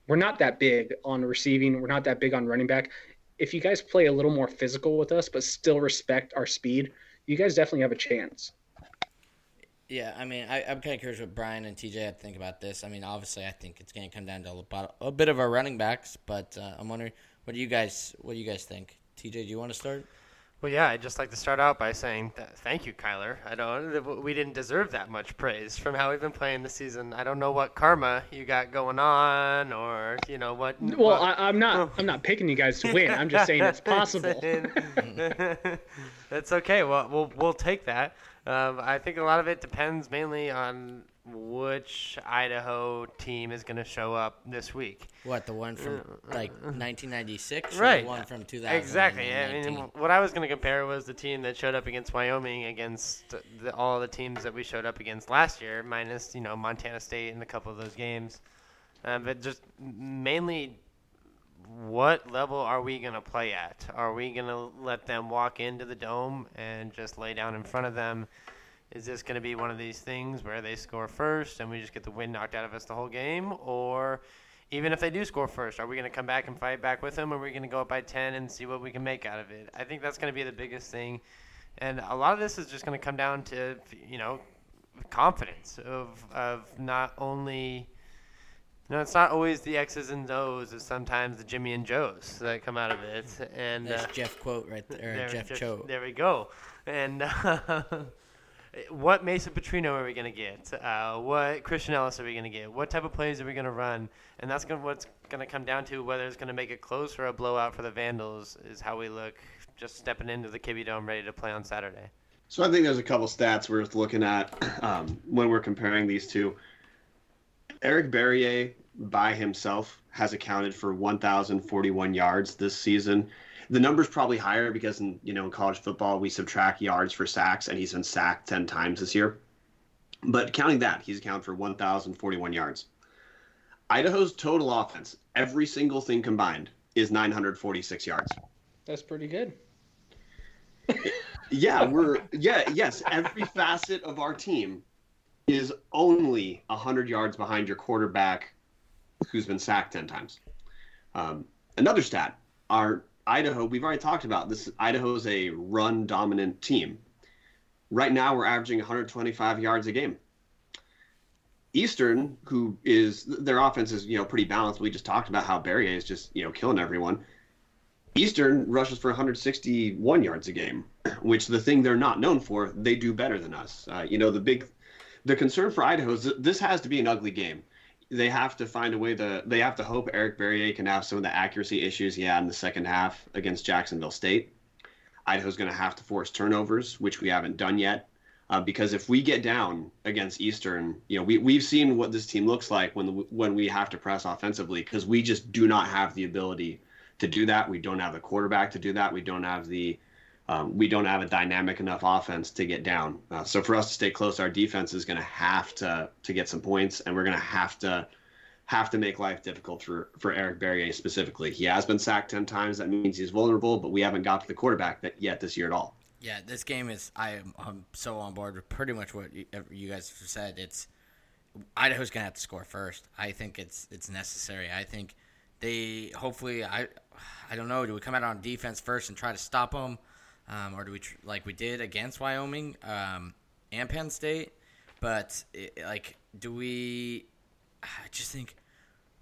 we're not that big on receiving, we're not that big on running back. If you guys play a little more physical with us, but still respect our speed, you guys definitely have a chance. Yeah, I mean, I, am kind of curious what Brian and TJ had to think about this. I mean, obviously, I think it's going to come down to a, a bit of our running backs, but uh, I'm wondering, what do you guys, what do you guys think? TJ, do you want to start? Well, yeah, I'd just like to start out by saying thank you, Kyler. I don't, we didn't deserve that much praise from how we've been playing this season. I don't know what karma you got going on, or you know what. Well, what, I, am not, I'm not picking you guys to win. I'm just saying it's possible. That's okay. Well, we'll we'll take that. Um, I think a lot of it depends mainly on which Idaho team is going to show up this week. What the one from uh, like 1996, right? the one from 2000. Exactly. I mean, what I was going to compare was the team that showed up against Wyoming against the, all the teams that we showed up against last year, minus you know Montana State in a couple of those games. Um, but just mainly, what level are we going to play at? Are we going to let them walk into the dome and just lay down in front of them? Is this going to be one of these things where they score first and we just get the wind knocked out of us the whole game? Or even if they do score first, are we going to come back and fight back with them? Or are we going to go up by 10 and see what we can make out of it? I think that's going to be the biggest thing. And a lot of this is just going to come down to, you know, confidence of, of not only. No, it's not always the X's and O's. It's sometimes the Jimmy and Joes that come out of it. And that's uh, Jeff quote right there. there Jeff Cho. There we go. And uh, what Mason Petrino are we going to get? Uh, what Christian Elliss are we going to get? What type of plays are we going to run? And that's gonna, what's going to come down to whether it's going to make it close or a blowout for the Vandals is how we look just stepping into the Kibbie Dome ready to play on Saturday. So I think there's a couple stats worth looking at um, when we're comparing these two. Eric Barriere by himself has accounted for 1,041 yards this season the number's probably higher because in you know in college football we subtract yards for sacks, and he's been sacked ten times this year. But counting that, he's accounted for 1,041 yards. Idaho's total offense, every single thing combined, is 946 yards. That's pretty good. yeah, we're yeah yes. Every facet of our team is only 100 yards behind your quarterback, who's been sacked 10 times. Um, another stat: our Idaho, we've already talked about this. Idaho's a run dominant team. Right now, we're averaging 125 yards a game. Eastern, who is their offense is you know pretty balanced. We just talked about how Barriere is just you know killing everyone. Eastern rushes for 161 yards a game, which the thing they're not known for, they do better than us. Uh, you know the big, the concern for Idaho is this has to be an ugly game. They have to find a way to. They have to hope Eric Barriere can have some of the accuracy issues he had in the second half against Jacksonville State. Idaho's going to have to force turnovers, which we haven't done yet. Uh, because if we get down against Eastern, you know, we we've seen what this team looks like when the, when we have to press offensively because we just do not have the ability to do that. We don't have the quarterback to do that. We don't have the um, we don't have a dynamic enough offense to get down. Uh, so for us to stay close, our defense is going to have to to get some points, and we're going to have to have to make life difficult for for Eric Barriere specifically. He has been sacked ten times. That means he's vulnerable, but we haven't got to the quarterback that yet this year at all. Yeah, this game is. I am I'm so on board with pretty much what you, guys have said. It's Idaho's gonna have to score first. I think it's it's necessary. I think they hopefully I I don't know. Do we come out on defense first and try to stop them, um, or do we tr- like we did against Wyoming um, and Penn State? But it, like, do we? I just think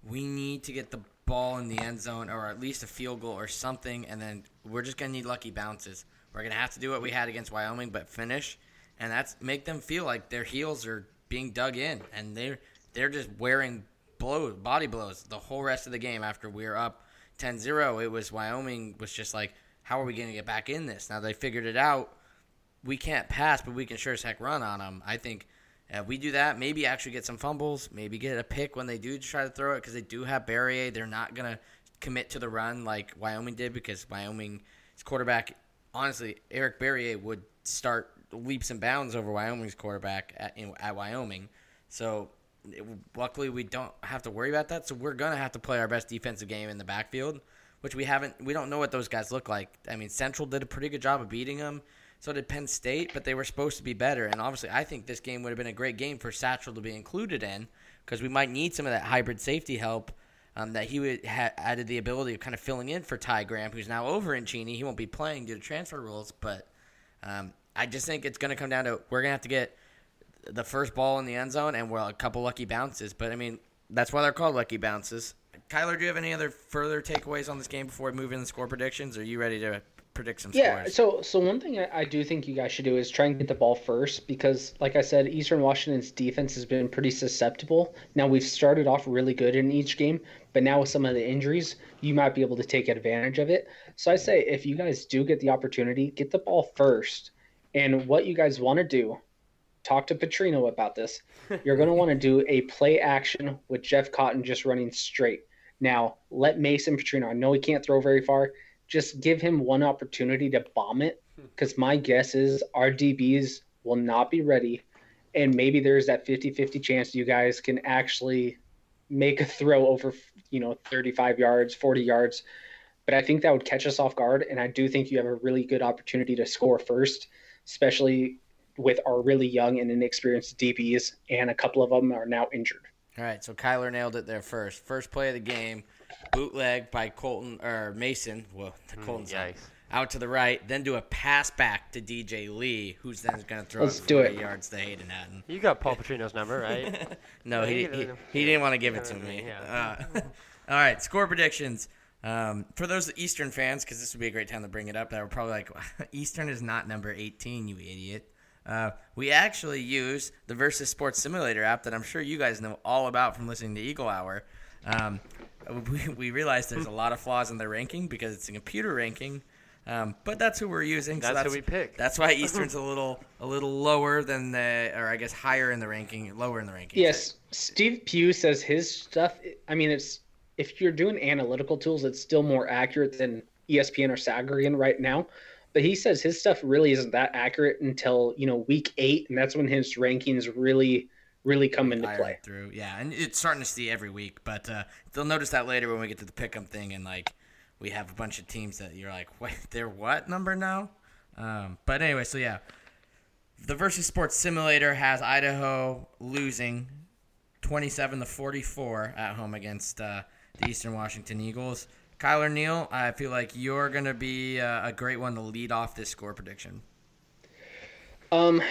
we need to get the ball in the end zone, or at least a field goal or something, and then we're just gonna need lucky bounces. We're gonna have to do what we had against Wyoming, but finish, and that's make them feel like their heels are being dug in, and they're they're just wearing blows, body blows, the whole rest of the game. After we're up 10-0, it was Wyoming was just like, how are we gonna get back in this? Now they figured it out. We can't pass, but we can sure as heck run on them. I think. If we do that, maybe actually get some fumbles, maybe get a pick when they do try to throw it because they do have Barriere. They're not going to commit to the run like Wyoming did because Wyoming's quarterback honestly, Eric Barriere would start leaps and bounds over Wyoming's quarterback at, in, at Wyoming. So it, luckily, we don't have to worry about that. So we're gonna have to play our best defensive game in the backfield, which we haven't. We don't know what those guys look like. I mean, Central did a pretty good job of beating them. So did Penn State, but they were supposed to be better. And obviously, I think this game would have been a great game for Satchel to be included in because we might need some of that hybrid safety help um, that he would ha- added the ability of kind of filling in for Ty Graham, who's now over in Cheney. He won't be playing due to transfer rules, but um, I just think it's going to come down to we're going to have to get the first ball in the end zone and well, a couple lucky bounces. But I mean, that's why they're called lucky bounces. Kyler, do you have any other further takeaways on this game before we move into the score predictions? Are you ready to predict some yeah, scores? so so one thing I, I do think you guys should do is try and get the ball first because, like I said, Eastern Washington's defense has been pretty susceptible. Now we've started off really good in each game, but now with some of the injuries, you might be able to take advantage of it. So I say if you guys do get the opportunity, get the ball first. And what you guys want to do, talk to Petrino about this. You're going to want to do a play action with Jeff Cotton just running straight. Now, let Mason Petrino, I know he can't throw very far, just give him one opportunity to bomb it hmm. because my guess is our DBs will not be ready. And maybe there's that 50 50 chance you guys can actually make a throw over, you know, 35 yards, 40 yards. But I think that would catch us off guard. And I do think you have a really good opportunity to score first, especially with our really young and inexperienced DBs. And a couple of them are now injured. All right, so Kyler nailed it there first. First play of the game, bootleg by Colton or Mason. Well, the Colton's yikes. out to the right, then do a pass back to DJ Lee, who's then going to throw Let's it do 40 it. yards to Hayden Hatten. You got Paul Petrino's number, right? No, he, he, he didn't want to give it to Give it to me. me, yeah. Uh, all right, score predictions. Um, for those Eastern fans, because this would be a great time to bring it up, that were probably like, Eastern is not number 18, you idiot. Uh, we actually use the Versus Sports Simulator app that I'm sure you guys know all about from listening to Eagle Hour. Um, we, we realized there's a lot of flaws in the ranking because it's a computer ranking, um, but that's who we're using. so That's who we pick. That's why Eastern's a little a little lower than the, or I guess higher in the ranking, lower in the ranking. Yes, Steve Pugh says his stuff. I mean, it's if you're doing analytical tools, it's still more accurate than ESPN or Sagarin right now. But he says his stuff really isn't that accurate until you know week eight, and that's when his rankings really, really come into play. through. Yeah, and it's starting to see every week, but uh, they'll notice that later when we get to the pick'em thing, and like we have a bunch of teams that you're like, wait, they're what number now? Um, but anyway, so yeah, the Versus Sports Simulator has Idaho losing 27 to 44 at home against uh, the Eastern Washington Eagles. Kyler Neal, I feel like you're gonna be uh, a great one to lead off this score prediction. Um,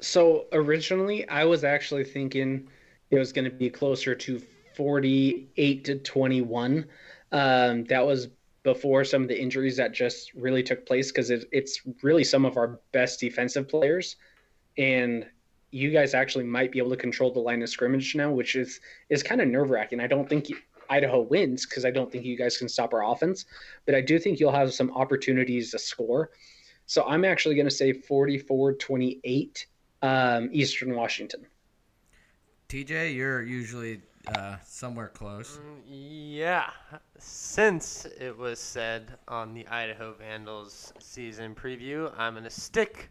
so originally I was actually thinking it was going to be closer to 48 to 21. Um, that was before some of the injuries that just really took place because it, it's really some of our best defensive players. And you guys actually might be able to control the line of scrimmage now, which is is kind of nerve wracking. I don't think Idaho wins because I don't think you guys can stop our offense, but I do think you'll have some opportunities to score. So I'm actually going to say 44 28 um, Eastern Washington. TJ, you're usually uh, somewhere close. Mm, yeah, since it was said on the Idaho Vandals season preview, I'm going to stick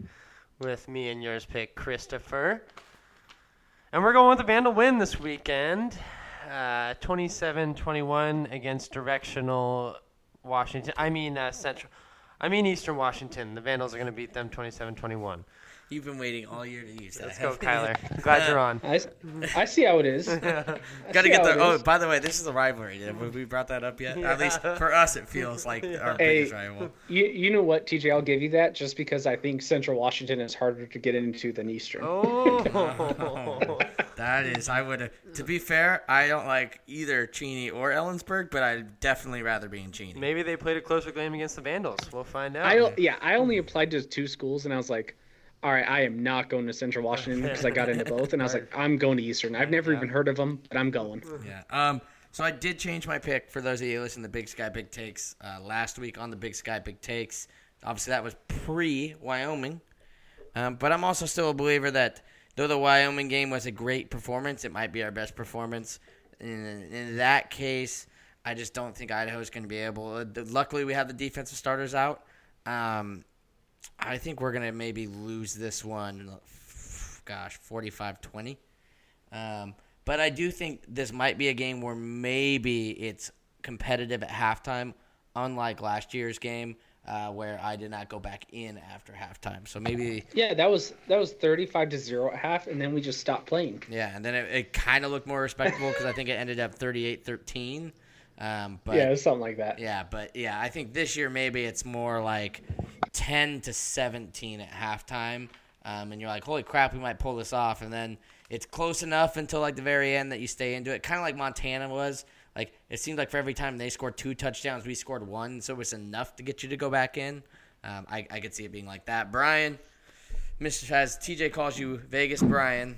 with me and yours pick, Christopher. And we're going with the Vandal win this weekend. 27 uh, 21 against directional Washington. I mean, uh, Central. I mean, Eastern Washington. The Vandals are going to beat them 27 21. You've been waiting all year to use that. Let's go, Kyler. glad you're on. I, I see how it is. Got to get the. Oh, by the way, this is a rivalry. Have we brought that up yet? Yeah. At least for us, it feels like our hey, biggest rival. You, you know what, TJ? I'll give you that just because I think Central Washington is harder to get into than Eastern. Oh. that is. I would. To be fair, I don't like either Cheney or Ellensburg, but I'd definitely rather be in Cheney. Maybe they played a closer game against the Vandals. We'll find out. I, yeah, I only applied to two schools, and I was like all right, I am not going to Central Washington because I got into both, and I was like, I'm going to Eastern. I've never yeah. even heard of them, but I'm going. Yeah. Um. So I did change my pick for those of you listening to Big Sky Big Takes uh, last week on the Big Sky Big Takes. Obviously, that was pre Wyoming, um, but I'm also still a believer that though the Wyoming game was a great performance, it might be our best performance. In, in that case, I just don't think Idaho is going to be able. Uh, luckily, we have the defensive starters out. Um, I think we're going to maybe lose this one, gosh, 45 20. Um, but I do think this might be a game where maybe it's competitive at halftime, unlike last year's game. Uh, where I did not go back in after halftime. So maybe yeah, that was that was thirty five to zero at half, and then we just stopped playing. Yeah, and then it, it kind of looked more respectable because I think it ended up 38-13. Um, but yeah, it was something like that. Yeah, but yeah, I think this year maybe it's more like 10 to 17 at halftime. Um, and you're like, holy crap, we might pull this off. And then it's close enough until like the very end that you stay into it. Kind of like Montana was. Like it seemed like for every time they scored two touchdowns, we scored one, so it was enough to get you to go back in. Um, I, I could see it being like that. Brian, Mr. Has TJ calls you Vegas Brian.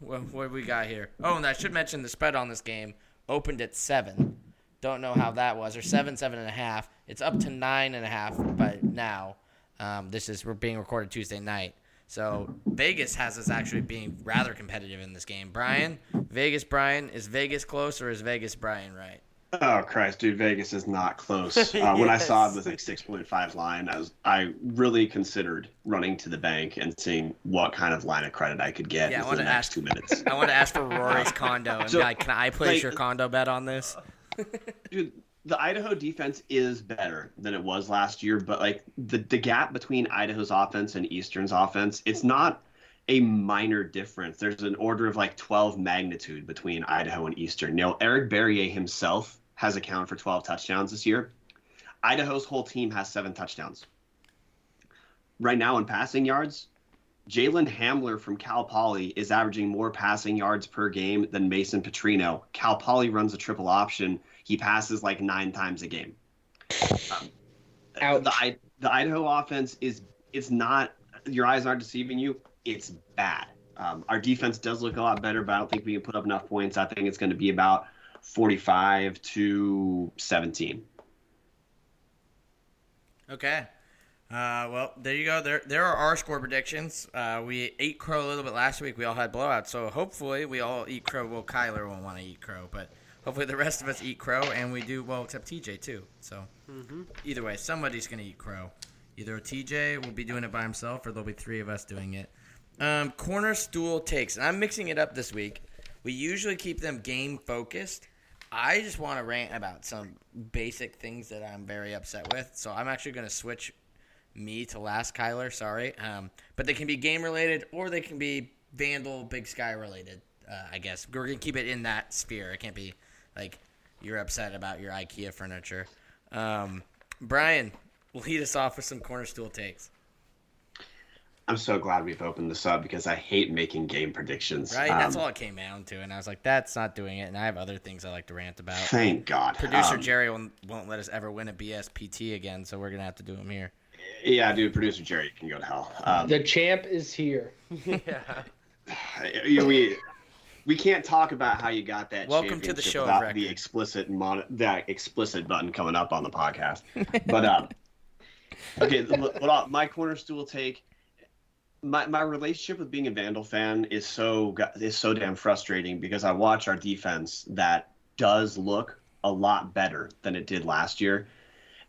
What, what we got here? Oh, and I should mention the spread on this game opened at seven. Don't know how that was, or seven, seven and a half. It's up to nine and a half by now. Um, this is we're being recorded Tuesday night. So Vegas has us actually being rather competitive in this game. Brian, Vegas, Brian, is Vegas close or is Vegas Brian right? Oh Christ, dude, Vegas is not close. Uh, yes. When I saw it was like six point five line, I was I really considered running to the bank and seeing what kind of line of credit I could get yeah, the next ask, two minutes. I want to ask for Rory's condo and so, be like, can I place like, your condo bet on this? dude, the Idaho defense is better than it was last year, but like the the gap between Idaho's offense and Eastern's offense, it's not a minor difference. There's an order of like 12 magnitude between Idaho and Eastern. Now, Eric Barriere himself has accounted for 12 touchdowns this year. Idaho's whole team has seven touchdowns. Right now in passing yards, Jalen Hamler from Cal Poly is averaging more passing yards per game than Mason Petrino. Cal Poly runs a triple option he passes like nine times a game. Um, the, the Idaho offense is it's not your eyes aren't deceiving you. It's bad. Um, our defense does look a lot better, but I don't think we can put up enough points. I think it's going to be about 45 to 17. Okay. Uh, well, there you go. There, there are our score predictions. Uh, we ate crow a little bit last week. We all had blowouts, so hopefully we all eat crow. Well, Kyler won't want to eat crow, but Hopefully, the rest of us eat crow, and we do well, except TJ too. So, mm-hmm. either way, somebody's gonna eat crow. Either TJ will be doing it by himself, or there'll be three of us doing it. Um, corner stool takes, and I'm mixing it up this week. We usually keep them game focused. I just want to rant about some basic things that I'm very upset with. So I'm actually going to switch me to last Kyler. Sorry, um, but they can be game related or they can be Vandal Big Sky related. Uh, I guess we're gonna keep it in that sphere. It can't be like you're upset about your IKEA furniture. Um, Brian, lead us off with some corner stool takes. I'm so glad we've opened this up because I hate making game predictions. Right, um, that's all it came down to, and I was like, "That's not doing it." And I have other things I like to rant about. Thank God. Producer um, Jerry won't, won't let us ever win a BSPT again, so we're gonna have to do them here. Yeah, dude, producer Jerry can go to hell. Um, the champ is here. yeah. you know, we we can't talk about how you got that. Welcome to the show of without the explicit mon- that explicit button coming up on the podcast. but um, okay, what I- my corner stool take. My, my relationship with being a Vandal fan is so is so damn frustrating because I watch our defense that does look a lot better than it did last year,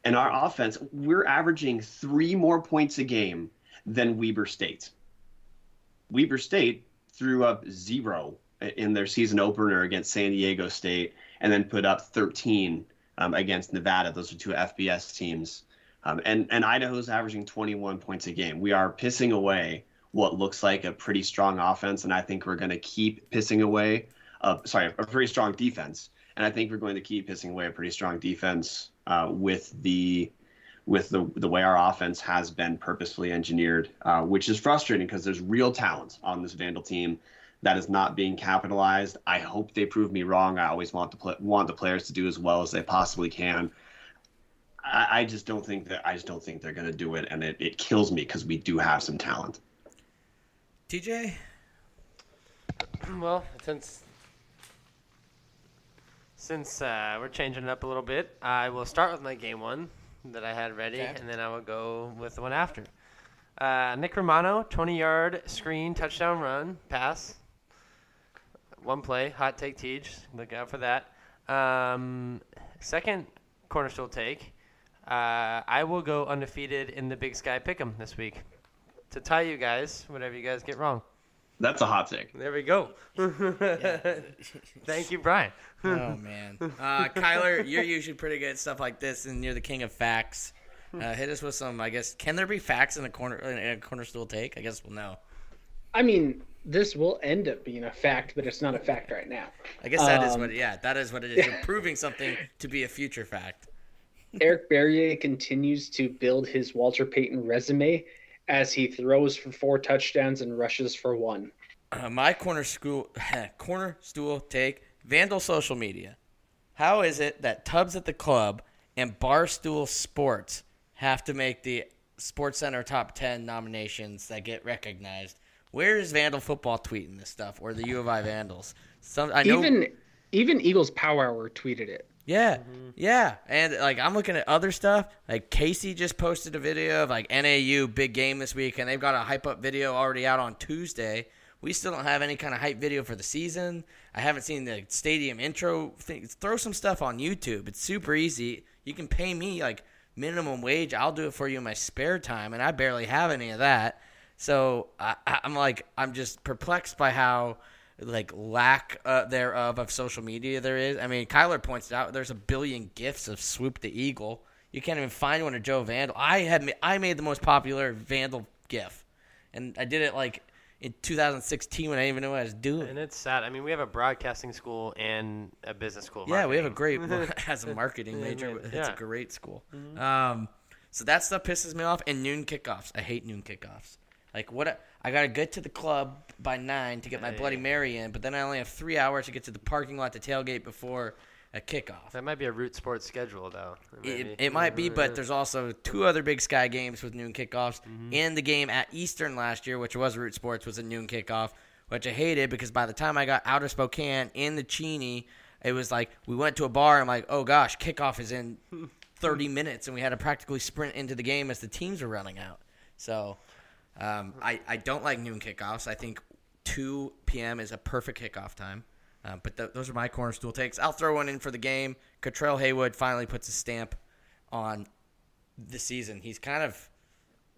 and our offense we're averaging three more points a game than Weber State. Weber State threw up zero in their season opener against San Diego State, and then put up 13 um, against Nevada. Those are two FBS teams, um, and and Idaho's averaging 21 points a game. We are pissing away what looks like a pretty strong offense, and I think we're going to keep pissing away. Uh, sorry, a pretty strong defense, and I think we're going to keep pissing away a pretty strong defense uh, with the with the the way our offense has been purposefully engineered, uh, which is frustrating because there's real talent on this Vandal team that is not being capitalized. I hope they prove me wrong. I always want the pl- want the players to do as well as they possibly can. I, I just don't think that I just don't think they're going to do it, and it, it kills me because we do have some talent. TJ, Well, since since uh, we're changing it up a little bit, I will start with my game one that I had ready, Okay. and then I will go with the one after. Uh, Nick Romano, 20-yard screen touchdown run pass. One play, hot take Tej. Look out for that. Um, second cornerstone take. Uh, I will go undefeated in the Big Sky Pick'em this week to tie you guys, whatever you guys get wrong. That's a hot take. There we go. Thank you, Brian. oh man, uh, Kyler, you're usually pretty good at stuff like this, and you're the king of facts. Uh, hit us with some. I guess can there be facts in a corner in a corner stool take? I guess we'll know. I mean, this will end up being a fact, but it's not a fact right now. I guess that is Um, what. Yeah, that is what it is. You're proving something to be a future fact. Eric Barriere continues to build his Walter Payton resume as he throws for four touchdowns and rushes for one. Uh, my corner school corner stool take Vandal social media. How is it that Tubbs at the Club and Barstool Sports have to make the Sports Center top ten nominations that get recognized? Where is Vandal football tweeting this stuff or the U of I Vandals? Some I know. Even even Eagles Power Hour tweeted it. Yeah, mm-hmm. yeah, and like I'm looking at other stuff. Like Casey just posted a video of like NAU big game this week, and they've got a hype up video already out on Tuesday. We still don't have any kind of hype video for the season. I haven't seen the stadium intro thing. Throw some stuff on YouTube. It's super easy. You can pay me like minimum wage. I'll do it for you in my spare time, and I barely have any of that. So I, I'm like, I'm just perplexed by how like lack uh, thereof of social media there is. I mean, Kyler points out there's a billion gifs of Swoop the Eagle. You can't even find one of Joe Vandal. I had I made the most popular Vandal gif, and I did it like in 2016 when I didn't even know what I was doing. And it's sad. I mean, we have a broadcasting school and a business school. Yeah, we have a great as a marketing major. man, It's a great school. Um, so that stuff pisses me off. And noon kickoffs. I hate noon kickoffs. Like what? I gotta get to the club by nine to get my. Bloody Mary in, but then I only have three hours to get to the parking lot to tailgate before a kickoff. That might be a root sports schedule, though. It, Maybe. it might be, but there's also two other Big Sky games with noon kickoffs. Mm-hmm. And the game at Eastern last year, which was Root Sports, was a noon kickoff, which I hated because by the time I got out of Spokane in the Cheney, it was like we went to a bar. I'm like, oh gosh, kickoff is in 30 minutes, and we had to practically sprint into the game as the teams were running out. So um, I, I don't like noon kickoffs. I think 2 p.m. is a perfect kickoff time. Uh, but th- those are my corner stool takes. I'll throw one in for the game. Cutrell Haywood finally puts a stamp on the season. He's kind of,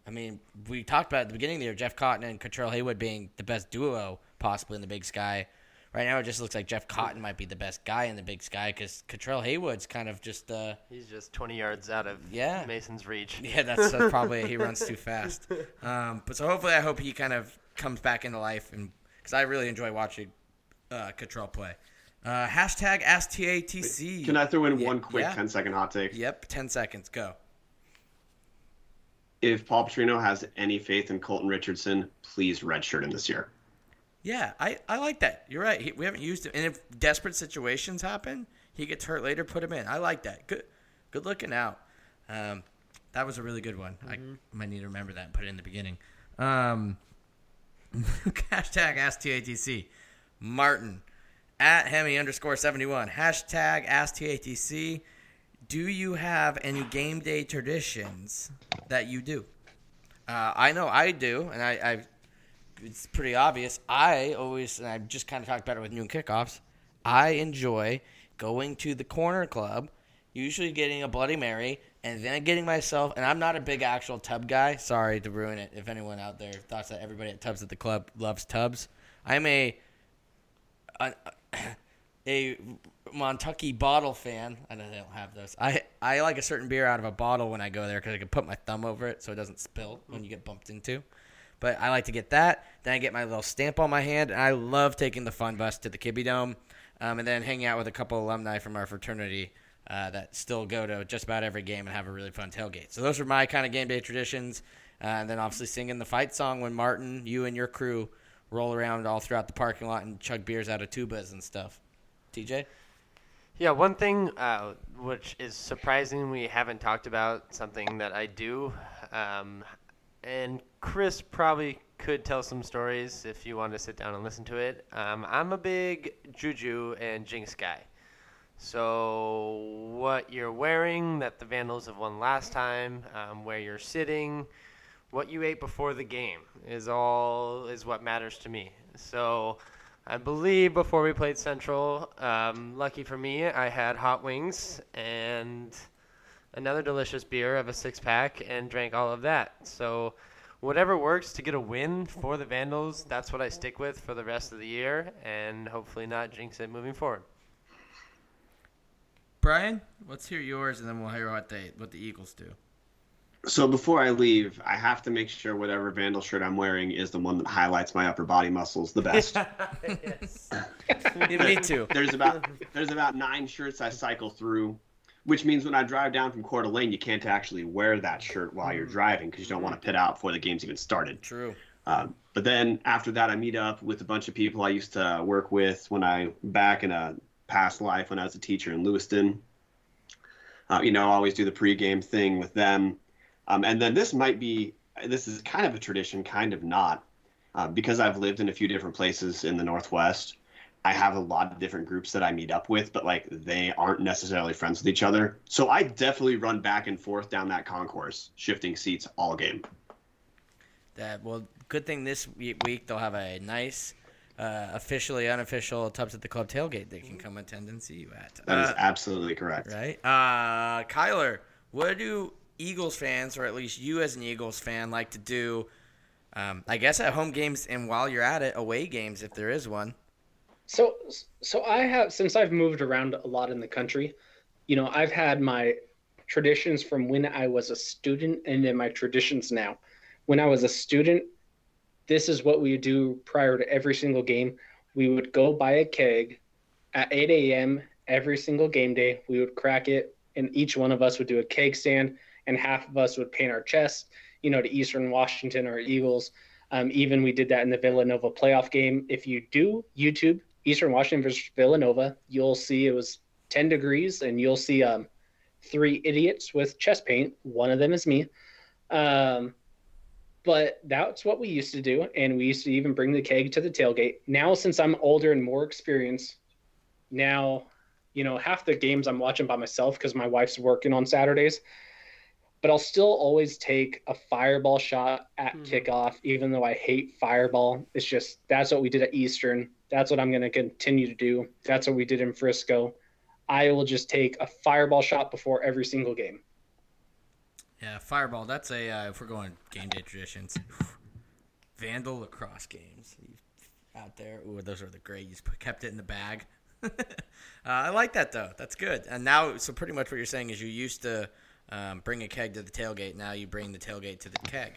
I mean, we talked about at the beginning of the year, Jeff Cotton and Cutrell Haywood being the best duo possibly in the Big Sky. Right now, it just looks like Jeff Cotton might be the best guy in the Big Sky because Cutrell Haywood's kind of just, uh, He's just 20 yards out of Yeah. Mason's reach. yeah, that's, that's probably he runs too fast. Um, but so hopefully, I hope he kind of comes back into life, and because I really enjoy watching uh, Cutrell play. Uh, hashtag AskTATC. Can I throw in Yeah, one quick yeah. 10 second hot take? Yep, ten seconds. Go. If Paul Petrino has any faith in Colton Richardson, please redshirt him this year. Yeah, I, I like that. You're right. He, we haven't used him, and if desperate situations happen, he gets hurt later. Put him in. I like that. Good, good looking out. Um, that was a really good one. I might need to remember that and put it in the beginning. Um, hashtag AskTATC. Martin at Hemi underscore 71. Hashtag AskTATC. Do you have any game day traditions that you do? Uh, I know I do, and I, I it's pretty obvious. I always, and I just kind of talked about it with noon kickoffs. I enjoy going to the corner club, usually getting a Bloody Mary, and then getting myself. And I'm not a big actual tub guy. Sorry to ruin it. If anyone out there thought that everybody at Tubs at the club loves tubs, I'm a a, a Montucky bottle fan. I know they don't have those. I I like a certain beer out of a bottle when I go there because I can put my thumb over it so it doesn't spill when you get bumped into. But I like to get that. Then I get my little stamp on my hand, and I love taking the fun bus to the Kibbie Dome, um, and then hanging out with a couple alumni from our fraternity uh, that still go to just about every game and have a really fun tailgate. So those are my kind of game day traditions. Uh, and then obviously singing the fight song when Martin, you and your crew roll around all throughout the parking lot and chug beers out of tubas and stuff. TJ? Yeah, one thing uh, which is surprising we haven't talked about, something that I do, um, and Chris probably could tell some stories if you want to sit down and listen to it. Um, I'm a big Juju and Jinx guy. So, what you're wearing that the Vandals have won last time, um, where you're sitting, what you ate before the game is all is what matters to me. So, I believe before we played Central, um, lucky for me, I had hot wings and another delicious beer of a six pack and drank all of that. So, whatever works to get a win for the Vandals, that's what I stick with for the rest of the year and hopefully not jinx it moving forward. Brian, let's hear yours, and then we'll hear what they what the Eagles do. So before I leave, I have to make sure whatever Vandal shirt I'm wearing is the one that highlights my upper body muscles the best. yes. Yeah, me too. there's about there's about nine shirts I cycle through, which means when I drive down from Coeur d'Alene, you can't actually wear that shirt while you're driving because you don't want to pit out before the game's even started. True. Um, but then after that, I meet up with a bunch of people I used to work with when I back in a past life when I was a teacher in Lewiston. Uh, you know, I always do the pregame thing with them. Um, and then this might be, this is kind of a tradition, kind of not, uh, because I've lived in a few different places in the Northwest. I have a lot of different groups that I meet up with, but like they aren't necessarily friends with each other. So I definitely run back and forth down that concourse, shifting seats all game. That well, good thing this week they'll have a nice, uh, officially unofficial Tubs at the Club tailgate they can come attend and see you at. That is Uh, absolutely correct. right. Uh, Kyler, what do Eagles fans, or at least you as an Eagles fan, like to do? Um, I guess at home games and while you're at it, away games if there is one. So, so I have since I've moved around a lot in the country. You know, I've had my traditions from when I was a student, and then my traditions now. When I was a student, this is what we do prior to every single game. We would go buy a keg at 8 a.m. every single game day. We would crack it, and each one of us would do a keg stand, and half of us would paint our chest, you know, to Eastern Washington or Eagles. Um, even we did that in the Villanova playoff game. If you do YouTube Eastern Washington versus Villanova, you'll see it was 10 degrees, and you'll see um, three idiots with chest paint. One of them is me. Um, but that's what we used to do, and we used to even bring the keg to the tailgate. Now, since I'm older and more experienced, now, you know, half the games I'm watching by myself because my wife's working on Saturdays. But I'll still always take a fireball shot at Hmm. kickoff, even though I hate fireball. It's just that's what we did at Eastern. That's what I'm going to continue to do. That's what we did in Frisco. I will just take a fireball shot before every single game. Yeah, Fireball. That's a uh, if we're going game day traditions. Vandal lacrosse games out there. Ooh, those are the great. You kept it in the bag. uh, I like that though. That's good. And now, so pretty much what you're saying is you used to um, bring a keg to the tailgate. Now you bring the tailgate to the keg.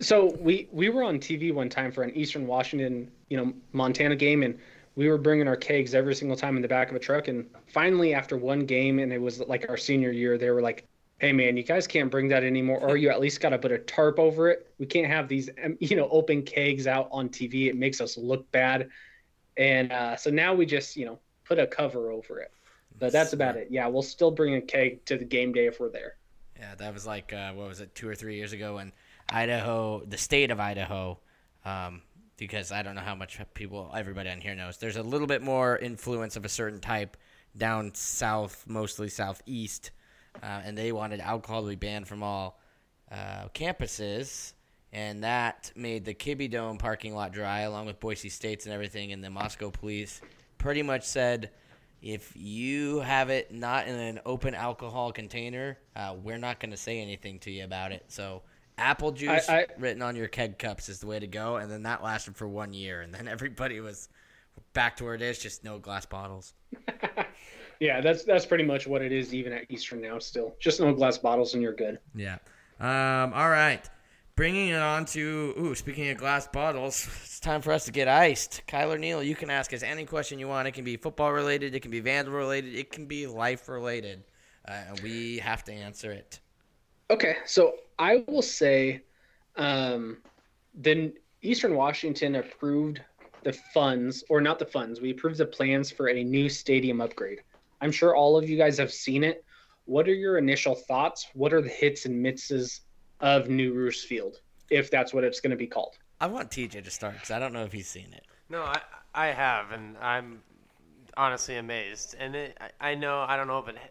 So we we were on TV one time for an Eastern Washington, you know, Montana game, and we were bringing our kegs every single time in the back of a truck. And finally, after one game, and it was like our senior year, they were like, "Hey, man, you guys can't bring that anymore, or you at least got to put a tarp over it. We can't have these, you know, open kegs out on TV. It makes us look bad." And uh, so now we just, you know, put a cover over it. But that's about it. Yeah, we'll still bring a keg to the game day if we're there. Yeah, that was like uh, what was it, two or three years ago when Idaho, the state of Idaho, um, because I don't know how much people, everybody on here knows. There's a little bit more influence of a certain type down south, mostly southeast, uh, and they wanted alcohol to be banned from all uh, campuses, and that made the Kibbie Dome parking lot dry, along with Boise State's and everything. And the Moscow police pretty much said, if you have it not in an open alcohol container, uh, we're not going to say anything to you about it. So apple juice I- I- written on your keg cups is the way to go. And then that lasted for one year, and then everybody was back to where it is, just no glass bottles. Yeah, that's that's pretty much what it is even at Eastern now. Still, just no glass bottles and you're good. Yeah. Um, all right. Bringing it on to, ooh, speaking of glass bottles, it's time for us to get iced. Kyler Neal, you can ask us any question you want. It can be football related, it can be vandal related, it can be life related. Uh, and we have to answer it. Okay, so I will say, um, then Eastern Washington approved the funds, or not the funds. We approved the plans for a new stadium upgrade. I'm sure all of you guys have seen it. What are your initial thoughts? What are the hits and misses of New Roos Field, if that's what it's going to be called? I want TJ to start because I don't know if he's seen it. No, I I have, and I'm honestly amazed. And it, I, I know I don't know if it ha-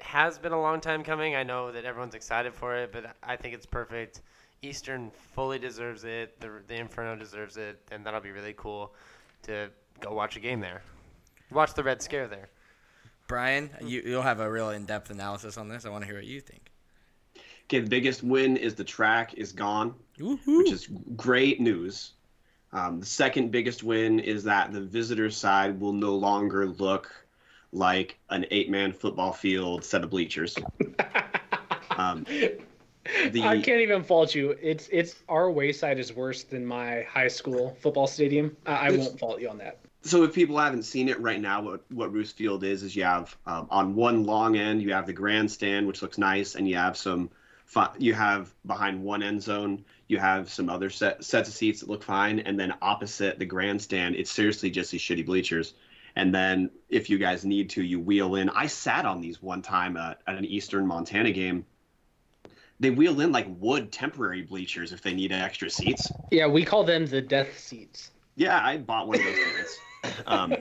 has been a long time coming. I know that everyone's excited for it, but I think it's perfect. Eastern fully deserves it. The the Inferno deserves it, and that'll be really cool to go watch a game there. Watch the Red Scare there. Brian, you, you'll have a real in depth analysis on this. I want to hear what you think. Okay, the biggest win is the track is gone, Woo-hoo. which is great news. Um, the second biggest win is that the visitor side will no longer look like an eight-man football field set of bleachers. Um, the I can't even fault you. It's it's our wayside is worse than my high school football stadium. I, I won't fault you on that. so if people haven't seen it right now, what what Roos Field is is you have um, on one long end you have the grandstand, which looks nice, and you have some you have behind one end zone you have some other set, sets of seats that look fine, and then opposite the grandstand, it's seriously just these shitty bleachers. And then if you guys need to, you wheel in. I sat on these one time uh, at an Eastern Montana game. They wheel in like wood temporary bleachers if they need extra seats. Yeah, we call them the death seats. Yeah, I bought one of those tickets. Um,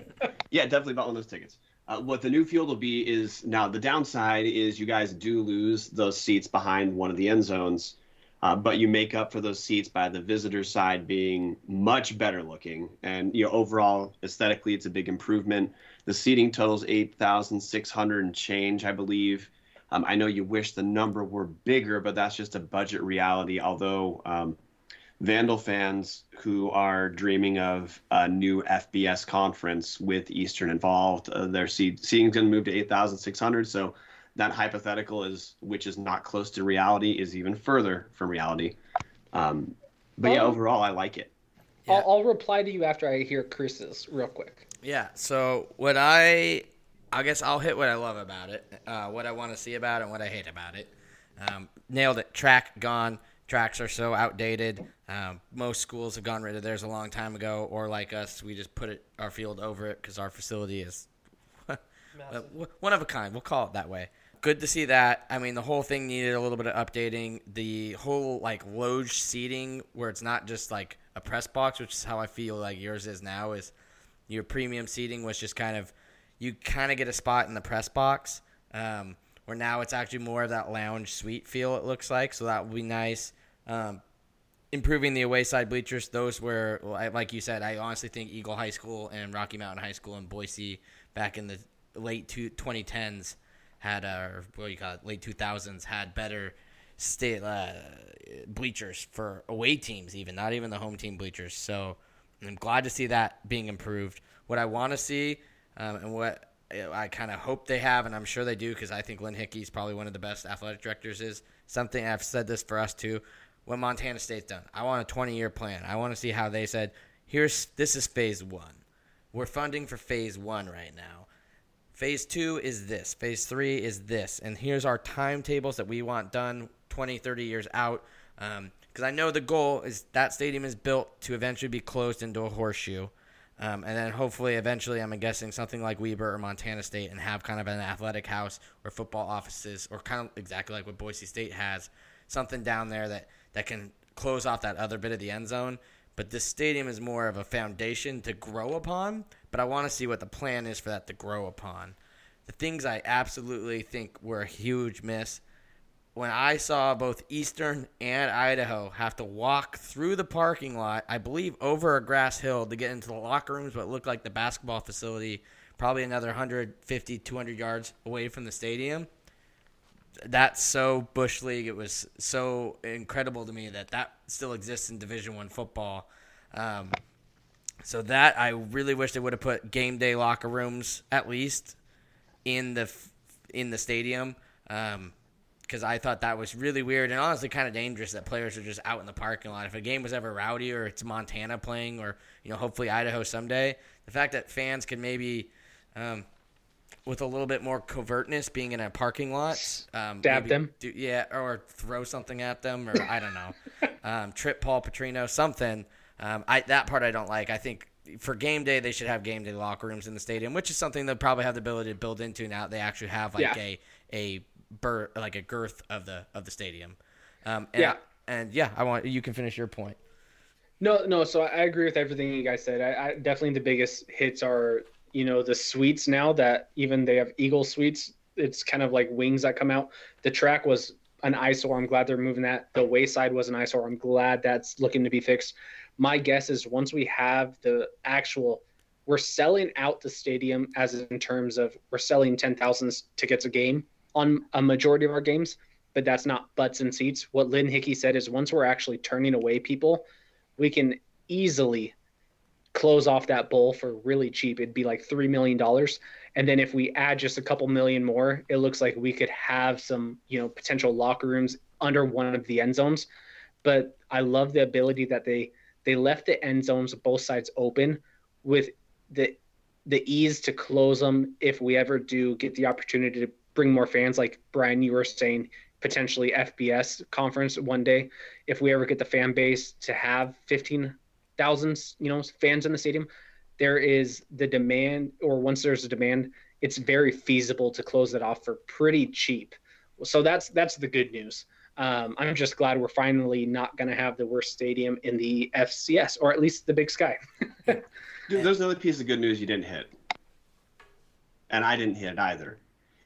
yeah, definitely bought one of those tickets. Uh, what the new field will be is now the downside is you guys do lose those seats behind one of the end zones, uh, but you make up for those seats by the visitor side being much better looking. And you know, overall aesthetically, it's a big improvement. The seating totals eight thousand six hundred and change, I believe. Um, I know you wish the number were bigger, but that's just a budget reality. Although um, Vandal fans who are dreaming of a new FBS conference with Eastern involved, uh, their seed, seating's going to move to 8,600. So that hypothetical is, which is not close to reality, is even further from reality. Um, but yeah, Um, overall, I like it. Yeah. I'll, I'll reply to you after I hear Chris's real quick. Yeah. So what I, I guess I'll hit what I love about it, uh, what I want to see about it, and what I hate about it. Um, nailed it. Track gone. Tracks are so outdated. Um, most schools have gone rid of theirs a long time ago, or like us, we just put it our field over it because our facility is one of a kind. We'll call it that way. Good to see that. I mean, the whole thing needed a little bit of updating. The whole like loge seating, where it's not just like a press box, which is how I feel like yours is now, is your premium seating was just kind of you kind of get a spot in the press box. Um, where now it's actually more of that lounge suite feel. It looks like so that would be nice. Um, improving the away side bleachers. Those were, like you said, I honestly think Eagle High School and Rocky Mountain High School and Boise back in the late two, 2010s had, uh, what do you call it, late 2000s had better state uh, bleachers for away teams, even not even the home team bleachers. So I'm glad to see that being improved. What I want to see um, and what I kind of hope they have, and I'm sure they do, because I think Lynn Hickey is probably one of the best athletic directors. Is something I've said this for us too. When Montana State's done, I want a 20 year plan. I want to see how they said, "Here's this is phase one. We're funding for phase one right now. Phase two is this. Phase three is this. And here's our timetables that we want done 20, 30 years out. Because I know the goal is that stadium is built to eventually be closed into a horseshoe. Um, and then hopefully, eventually, I'm guessing something like Weber or Montana State and have kind of an athletic house or football offices or kind of exactly like what Boise State has, something down there that, that can close off that other bit of the end zone. but this stadium is more of a foundation to grow upon. But I want to see what the plan is for that to grow upon. The things I absolutely think were a huge miss when I saw both Eastern and Idaho have to walk through the parking lot, I believe over a grass hill to get into the locker rooms, what looked like the basketball facility, probably another 150, 200 yards away from the stadium. That's so bush league. It was so incredible to me that that still exists in Division One football. Um, so that I really wish they would have put game day locker rooms at least in the in the stadium. Um, because I thought that was really weird and honestly kind of dangerous that players are just out in the parking lot. If a game was ever rowdy or it's Montana playing or you know hopefully Idaho someday, the fact that fans could maybe um, with a little bit more covertness being in a parking lot, um, stab them, do, yeah, or throw something at them, or I don't know, um, trip Paul Petrino, something. Um, I that part I don't like. I think for game day they should have game day locker rooms in the stadium, which is something they'll probably have the ability to build into now. They actually have like yeah. a a like a girth of the of the stadium. Um, and yeah, I, and yeah, I want you can finish your point. No, no. So I agree with everything you guys said. I, I definitely the biggest hits are you know the suites now that even they have Eagle suites. It's kind of like wings that come out. The track was an eyesore. I'm glad they're moving that. The wayside was an eyesore. I'm glad that's looking to be fixed. My guess is once we have the actual, we're selling out the stadium as in terms of we're selling 10,000 tickets a game on a majority of our games, but that's not butts and seats. What Lynn Hickey said is once we're actually turning away people, we can easily close off that bowl for really cheap. It'd be like $3 million. And then if we add just a couple million more, it looks like we could have some, you know, potential locker rooms under one of the end zones. But I love the ability that they they left the end zones both sides open with the the ease to close them if we ever do get the opportunity to bring more fans. Like Brian, you were saying potentially FBS conference one day. If we ever get the fan base to have fifteen thousand, you know, fans in the stadium, there is the demand, or once there's a demand, it's very feasible to close it off for pretty cheap. So that's that's the good news. Um, I'm just glad we're finally not going to have the worst stadium in the FCS, or at least the Big Sky. Dude, there's another piece of good news you didn't hit, and I didn't hit either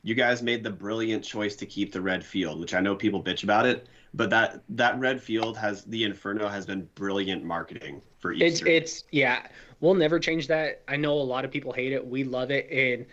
you guys made the brilliant choice to keep the red field, which I know people bitch about it, but that that red field has the Inferno has been brilliant marketing for Eastern. It's it's yeah, we'll never change that. I know a lot of people hate it. We love it, and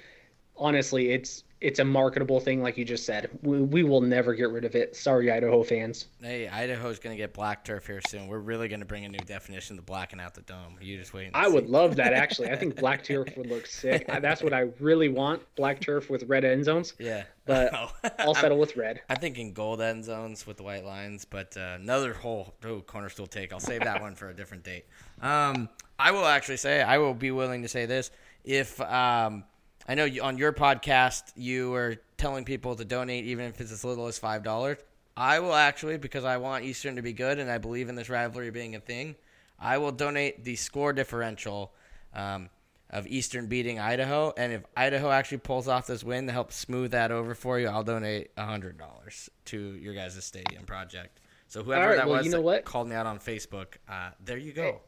honestly, it's it's a marketable thing, like you just said. We, we will never get rid of it. Sorry, Idaho fans. Hey, Idaho's going to get black turf here soon. We're really going to bring a new definition to blacking out the dome. You just wait. I see. would love that, actually. I think black turf would look sick. That's what I really want black turf with red end zones. Yeah. But I'll settle with red. I'm thinking gold end zones with the white lines, but uh, another whole oh, corner stool take. I'll save that one for a different date. Um, I will actually say, I will be willing to say this. If. Um, I know you, on your podcast you were telling people to donate even if it's as little as five dollars. I will actually because I want Eastern to be good and I believe in this rivalry being a thing. I will donate the score differential um, of Eastern beating Idaho, and if Idaho actually pulls off this win to help smooth that over for you, I'll donate hundred dollars to your guys' stadium project. So whoever right, that well, was you know that what? called me out on Facebook, uh, there you go.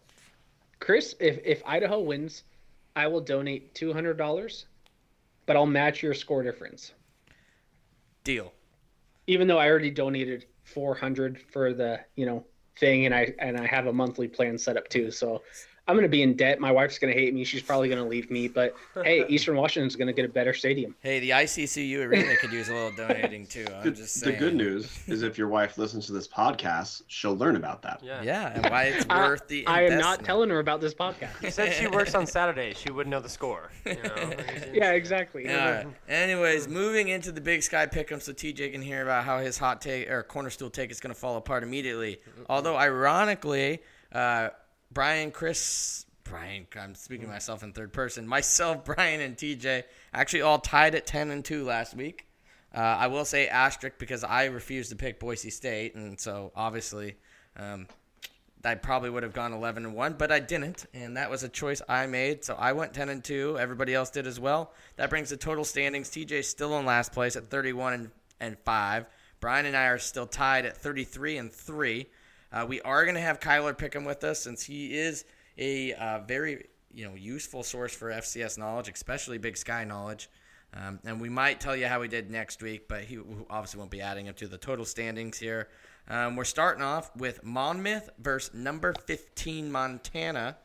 Chris, if if Idaho wins, I will donate two hundred dollars but I'll match your score difference. Deal. Even though I already donated 400 for the, you know, thing and I and I have a monthly plan set up too. So I'm going to be in debt. My wife's going to hate me. She's probably going to leave me. But hey, Eastern Washington's going to get a better stadium. Hey, the ICCU arena could use a little donating too. I'm just saying. The good news is if your wife listens to this podcast, she'll learn about that. Yeah, yeah and why it's worth the. I am not telling her about this podcast. You said she works on Saturdays. She wouldn't know the score. You know? yeah, exactly. Yeah. Anyways, moving into the Big Sky pick'em, so TJ can hear about how his hot take or corner stool take is going to fall apart immediately. Although, ironically. Uh, Brian, Chris, Brian, I'm speaking to myself in third person. Myself, Brian, and TJ actually all tied at 10 and 2 last week. Uh, I will say asterisk because I refused to pick Boise State, and so obviously um, I probably would have gone 11 and 1, but I didn't, and that was a choice I made. So I went 10 and 2. Everybody else did as well. That brings the total standings. TJ still in last place at 31 and, and 5. Brian and I are still tied at 33 and 3. Uh, we are going to have Kyler Pickham with us since he is a uh, very you know useful source for FCS knowledge, especially Big Sky knowledge. Um, and we might tell you how we did next week, but he obviously won't be adding up to the total standings here. Um, we're starting off with Monmouth versus number 15 Montana.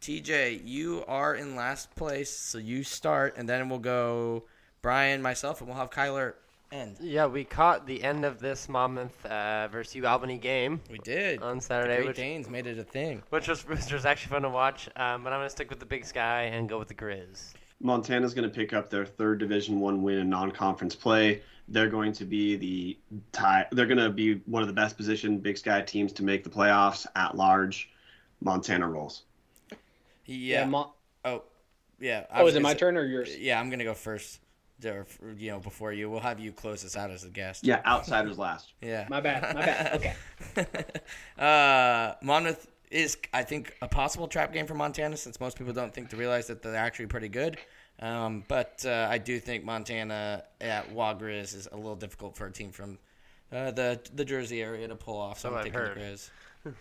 TJ, you are in last place, so you start, and then we'll go Brian, myself, and we'll have Kyler end. Yeah, we caught the end of this Monmouth uh, versus U Albany game We did. on The Saturday, Great which, Danes made it a thing. which was which was actually fun to watch. Um, but I'm gonna stick with the Big Sky and go with the Grizz. Montana's going to pick up their third Division One win in non-conference play. They're going to be the tie. They're going to be one of the best positioned Big Sky teams to make the playoffs at large. Montana rolls. Yeah. Mo- oh, yeah. I oh, was is it my turn or yours? Yeah, I'm gonna go first. Or, you know, before you, we'll have you close us out as a guest. Yeah, outsiders last. Yeah. My bad. My bad. Okay. uh, Monmouth is, I think, a possible trap game for Montana since most people don't think to realize that they're actually pretty good. Um, but uh, I do think Montana at Wagriz is a little difficult for a team from uh, the the Jersey area to pull off. So, So I'm I've taking heard. the Grizz.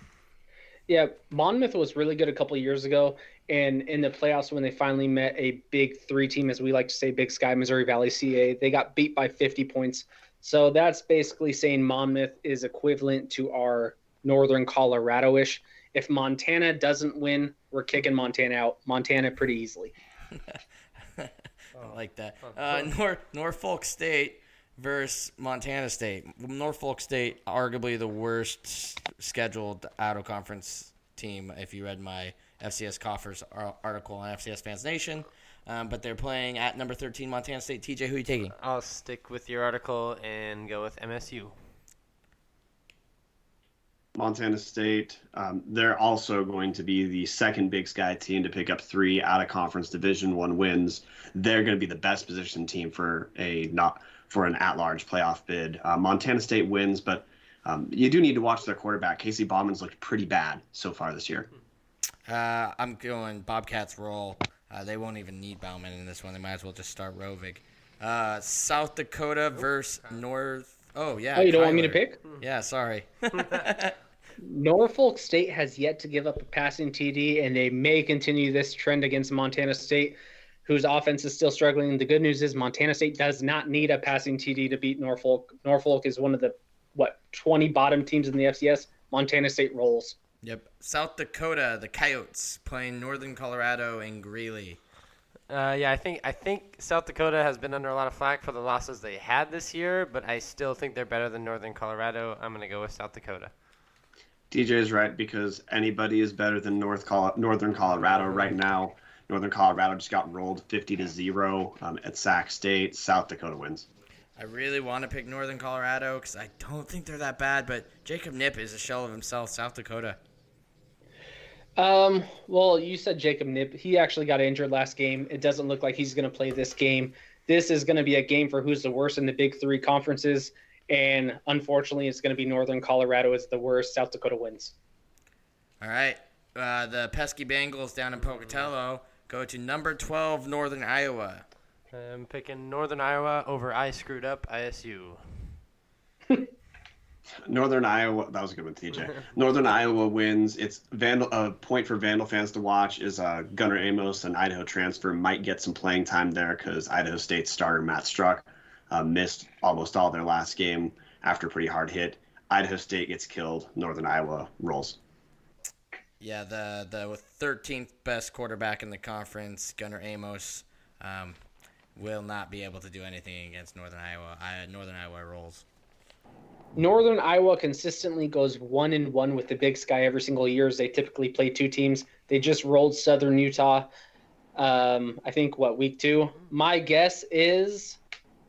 Yeah, Monmouth was really good a couple of years ago, and in the playoffs when they finally met a big three team, as we like to say, Big Sky, Missouri Valley, CAA, they got beat by 50 points. So that's basically saying Monmouth is equivalent to our Northern Colorado-ish. If Montana doesn't win, we're kicking Montana out. Montana pretty easily. I like that. Uh, Nor- Norfolk State versus Montana State. Norfolk State, arguably the worst scheduled out of conference team. If you read my FCS Coffers article on FCS Fans Nation, um, but they're playing at number 13 Montana State. TJ, who are you taking? I'll stick with your article and go with MSU. Montana State. Um, they're also going to be the second Big Sky team to pick up three out of conference Division One wins. They're going to be the best positioned team for a not for an at-large playoff bid. Uh, Montana State wins, but um, you do need to watch their quarterback. Casey Bauman's looked pretty bad so far this year. Uh, I'm going Bobcats roll. Uh, they won't even need Bauman in this one. They might as well just start Rovig. Uh, South Dakota versus North. Oh yeah. Oh, you don't want me to pick? Yeah, sorry. Norfolk State has yet to give up a passing TD, and they may continue this trend against Montana State, whose offense is still struggling. The good news is Montana State does not need a passing TD to beat Norfolk. Norfolk is one of the what 20 bottom teams in the FCS. Montana State rolls. Yep. South Dakota, the Coyotes playing Northern Colorado in Greeley. Uh, yeah, I think I think South Dakota has been under a lot of flack for the losses they had this year, but I still think they're better than Northern Colorado. I'm gonna go with South Dakota. DJ is right because anybody is better than North Col- Northern Colorado right now. Northern Colorado just got rolled 50 to zero um, at Sac State. South Dakota wins. I really want to pick Northern Colorado because I don't think they're that bad, but Jacob Knipp is a shell of himself. South Dakota. Um, well, you said Jacob Knipp. He actually got injured last game. It doesn't look like he's going to play this game. This is going to be a game for who's the worst in the Big Three conferences, and unfortunately, it's going to be Northern Colorado is the worst. South Dakota wins. All right. Uh, the pesky Bengals down in Pocatello go to number 12 Northern Iowa. I'm picking Northern Iowa over I screwed up ISU. Northern Iowa. That was a good one, TJ. Northern Iowa wins. It's Vandal. A point for Vandal fans to watch is uh, Gunnar Amos, an Idaho transfer, might get some playing time there because Idaho State starter Matt Struck uh, missed almost all their last game after a pretty hard hit. Idaho State gets killed. Northern Iowa rolls. Yeah, the the 13th best quarterback in the conference, Gunnar Amos, um, will not be able to do anything against Northern Iowa. I, Northern Iowa rolls. Northern Iowa consistently goes one and one with the Big Sky every single year. As they typically play two teams. They just rolled Southern Utah. Um, I think what week two. My guess is,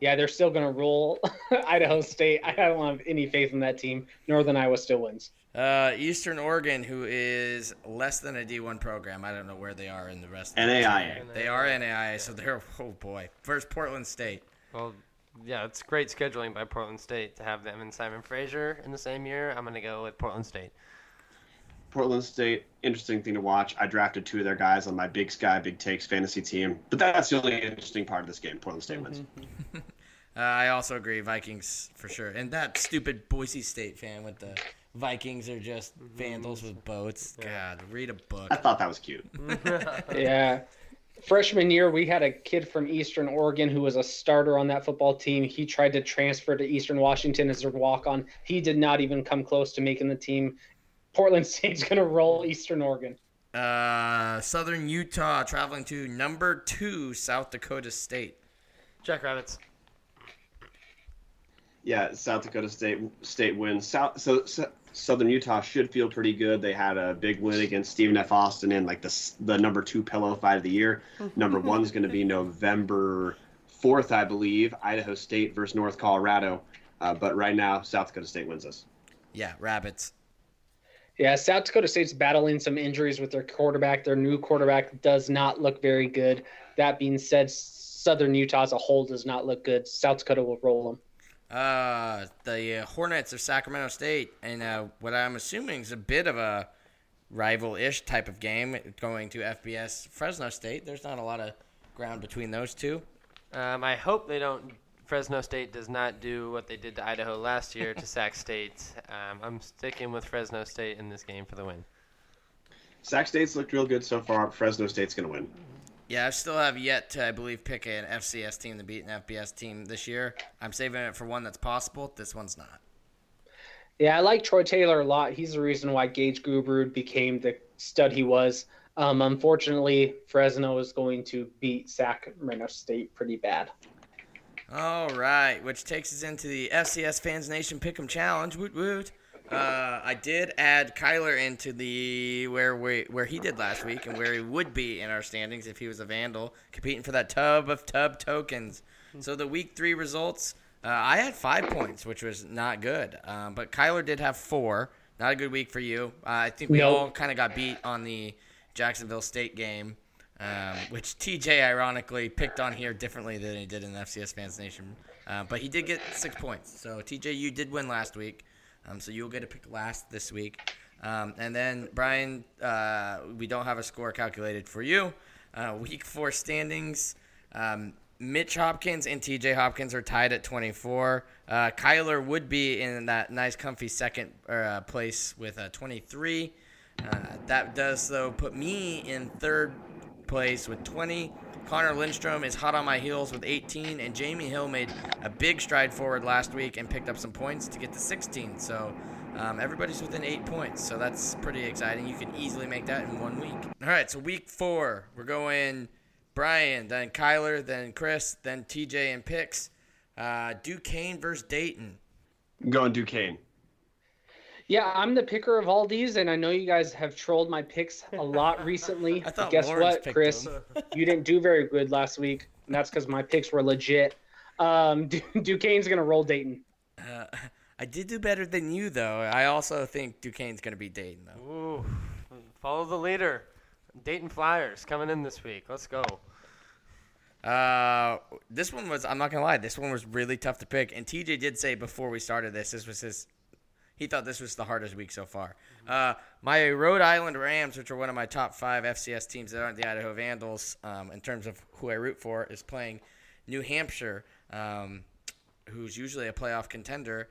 yeah, they're still going to roll Idaho State. I don't have any faith in that team. Northern Iowa still wins. Uh, Eastern Oregon, who is less than a D1 program. I don't know where they are in the rest. of the NAIA. team. They are NAIA, so they're oh boy. First Portland State. Well, yeah, it's great scheduling by Portland State to have them and Simon Fraser in the same year. I'm gonna go with Portland State. Portland State, interesting thing to watch. I drafted two of their guys on my Big Sky Big Takes fantasy team, but that's the only interesting part of this game. Portland State wins. Mm-hmm, mm-hmm. Uh, I also agree, Vikings for sure. And that stupid Boise State fan with the Vikings are just vandals mm-hmm. with boats. God, read a book. I thought that was cute. yeah. Freshman year, we had a kid from Eastern Oregon who was a starter on that football team. He tried to transfer to Eastern Washington as a walk on. He did not even come close to making the team. Portland State's going to roll Eastern Oregon. Uh, Southern Utah traveling to number two South Dakota State. Jackrabbits. Yeah, South Dakota State State wins. South so, so Southern Utah should feel pretty good. They had a big win against Stephen F. Austin in like the the number two pillow fight of the year. number one is going to be November fourth, I believe. Idaho State versus North Colorado. Uh, but right now, South Dakota State wins this. Yeah, rabbits. Yeah, South Dakota State's battling some injuries with their quarterback. Their new quarterback does not look very good. That being said, Southern Utah as a whole does not look good. South Dakota will roll them. Uh, the uh, Hornets of Sacramento State, and uh, what I'm assuming is a bit of a rival-ish type of game going to FBS Fresno State. There's not a lot of ground between those two. Um, I hope they don't. Fresno State does not do what they did to Idaho last year to Sac State. Um, I'm sticking with Fresno State in this game for the win. Sac State's looked real good so far. Fresno State's going to win. Yeah, I still have yet to, I believe, pick an FCS team to beat an FBS team this year. I'm saving it for one that's possible. This one's not. Yeah, I like Troy Taylor a lot. He's the reason why Gage Gubrud became the stud he was. Um, unfortunately, Fresno is going to beat Sacramento State pretty bad. All right, which takes us into the FCS Fans Nation Pick'em Challenge. Woot woot. Uh, I did add Kyler into the where we where he did last week and where he would be in our standings if he was a Vandal competing for that tub of tub tokens. So the week three results, uh, I had five points, which was not good. Um, but Kyler did have four. Not a good week for you. Uh, I think we Nope. all kind of got beat on the Jacksonville State game, um, which TJ ironically picked on here differently than he did in the FCS Fans Nation. Uh, but he did get six points. So TJ, you did win last week. Um, so you'll get to pick last this week. Um, and then Brian, uh, we don't have a score calculated for you. Uh, week four standings. Um, Mitch Hopkins and TJ Hopkins are tied at 24. Uh, Kyler would be in that nice, comfy second uh, place with uh, 23. Uh, that does, though, put me in third place with 20. Connor Lindstrom is hot on my heels with 18, and Jamie Hill made a big stride forward last week and picked up some points to get to 16. So um, everybody's within eight points, so that's pretty exciting. You can easily make that in one week. All right, so week four, we're going Brian, then Kyler, then Chris, then TJ and picks. Uh, Duquesne versus Dayton. Going Duquesne. Yeah, I'm the picker of all these, and I know you guys have trolled my picks a lot recently. I thought Guess Lawrence what, Chris? you didn't do very good last week, and that's because my picks were legit. Um, Du- Duquesne's gonna roll Dayton. Uh, I did do better than you, though. I also think Duquesne's going to be Dayton, though. Ooh, follow the leader. Dayton Flyers coming in this week. Let's go. Uh, this one was, I'm not going to lie, this one was really tough to pick. And TJ did say before we started this, this was his, he thought this was the hardest week so far. Uh, my Rhode Island Rams, which are one of my top five FCS teams that aren't the Idaho Vandals, um, in terms of who I root for, is playing New Hampshire, um, who's usually a playoff contender.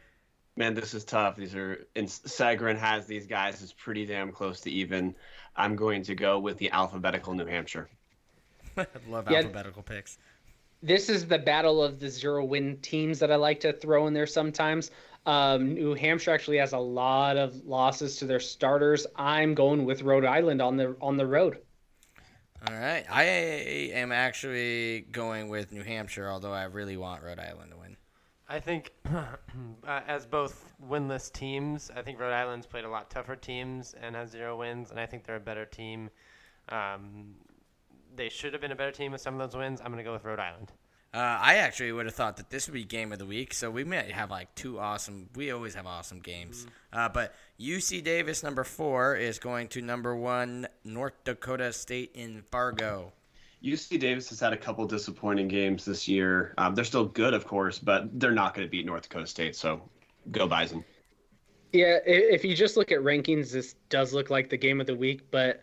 Man, this is tough. These are and Sagarin has these guys is pretty damn close to even. I'm going to go with the alphabetical New Hampshire. I love Yeah. alphabetical picks. This is the battle of the zero win teams that I like to throw in there sometimes. Um, New Hampshire actually has a lot of losses to their starters. I'm going with Rhode Island on the on the road. All right. I am actually going with New Hampshire, although I really want Rhode Island to win. I think, uh, as both winless teams, I think Rhode Island's played a lot tougher teams and has zero wins, and I think they're a better team. Um, they should have been a better team with some of those wins. I'm going to go with Rhode Island. Uh, I actually would have thought that this would be game of the week, so we might have like two awesome. We always have awesome games. Uh, but UC Davis number four is going to number one North Dakota State in Fargo. UC Davis has had a couple disappointing games this year. Um, they're still good, of course, but they're not going to beat North Dakota State. So go Bison. Yeah, if you just look at rankings, this does look like the game of the week. But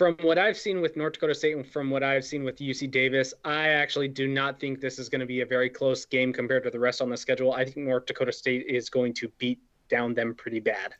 from what I've seen with North Dakota State and from what I've seen with UC Davis, I actually do not think this is going to be a very close game compared to the rest on the schedule. I think North Dakota State is going to beat down them pretty bad.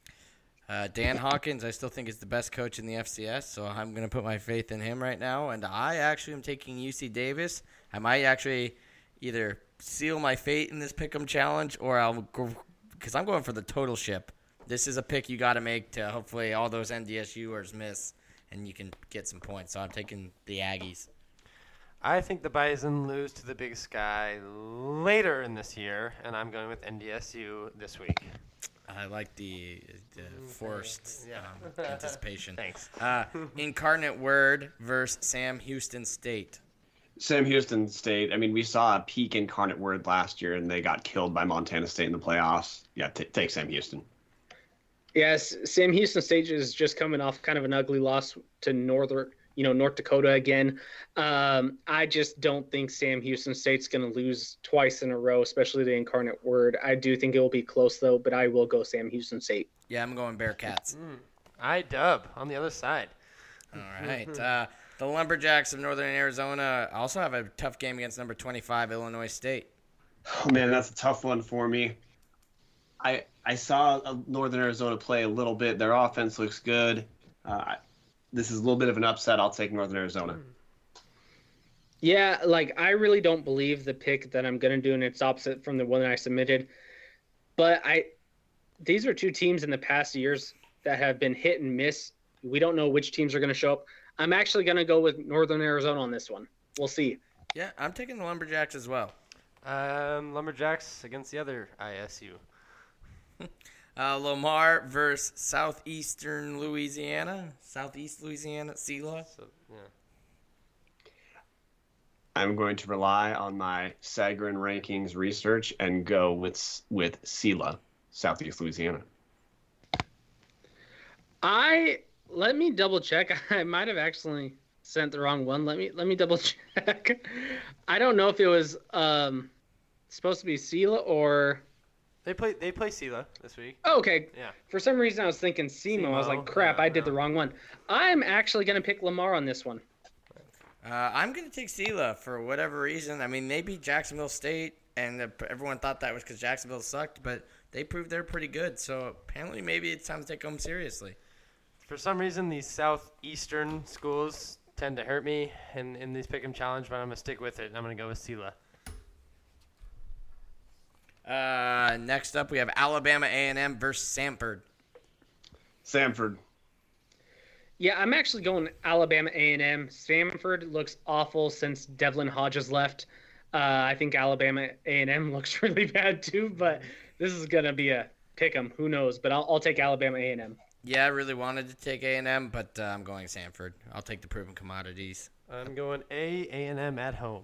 Uh, Dan Hawkins, I still think is the best coach in the FCS, so I'm going to put my faith in him right now. And I actually am taking UC Davis. I might actually either seal my fate in this pick'em challenge, or I'll go because I'm going for the total ship. This is a pick you got to make to hopefully all those NDSUers miss, and you can get some points. So I'm taking the Aggies. I think the Bison lose to the Big Sky later in this year, and I'm going with NDSU this week. I like the, the forced Yeah. um, anticipation. Thanks. Uh, Incarnate Word versus Sam Houston State. Sam Houston State. I mean, we saw a peak incarnate word last year, and they got killed by Montana State in the playoffs. Yeah, t- take Sam Houston. Yes, Sam Houston State is just coming off kind of an ugly loss to Northern, you know, North Dakota again. Um, I just don't think Sam Houston State's going to lose twice in a row, especially the Incarnate Word. I do think it will be close though, but I will go Sam Houston State. Yeah, I'm going Bearcats. I dub on the other side. All right. Uh, the Lumberjacks of Northern Arizona also have a tough game against number 25 Illinois State. Oh man, that's a tough one for me. I I saw uh, Northern Arizona play a little bit. Their offense looks good. Uh, this is a little bit of an upset. I'll take Northern Arizona. Yeah, like I really don't believe the pick that I'm going to do, and it's opposite from the one that I submitted. But I, these are two teams in the past years that have been hit and miss. We don't know which teams are going to show up. I'm actually going to go with Northern Arizona on this one. We'll see. Yeah, I'm taking the Lumberjacks as well. Um, Lumberjacks against the other ISU. Uh, Lamar versus Southeastern Louisiana. Southeast Louisiana. Sela. So yeah. I'm going to rely on my Sagarin rankings research and go with with Sela, Southeast Louisiana. I let me double check. I might have actually sent the wrong one. Let me let me double check. I don't know if it was um supposed to be Sela or They play they play Sela this week. oh, okay. Yeah. For some reason, I was thinking SEMO. I was like, crap, yeah, I did no. the wrong one. I'm actually gonna pick Lamar on this one. Uh, I'm going to take Sela for whatever reason. I mean, maybe Jacksonville State, and uh, everyone thought that was because Jacksonville sucked, but they proved they're pretty good. So apparently, maybe it's time to take them seriously. For some reason, these southeastern schools tend to hurt me in, in these pick'em challenge, but I'm gonna stick with it. and I'm gonna go with Sela. Uh, next up, we have Alabama A&M versus Samford. Samford. Yeah, I'm actually going Alabama A&M. Samford looks awful since Devlin Hodges left. Uh, I think Alabama A&M looks really bad too, but this is gonna be a pick 'em. Who knows? But I'll, I'll take Alabama A&M. Yeah, I really wanted to take A&M, but uh, I'm going Samford. I'll take the proven commodities. I'm going A A and M at home.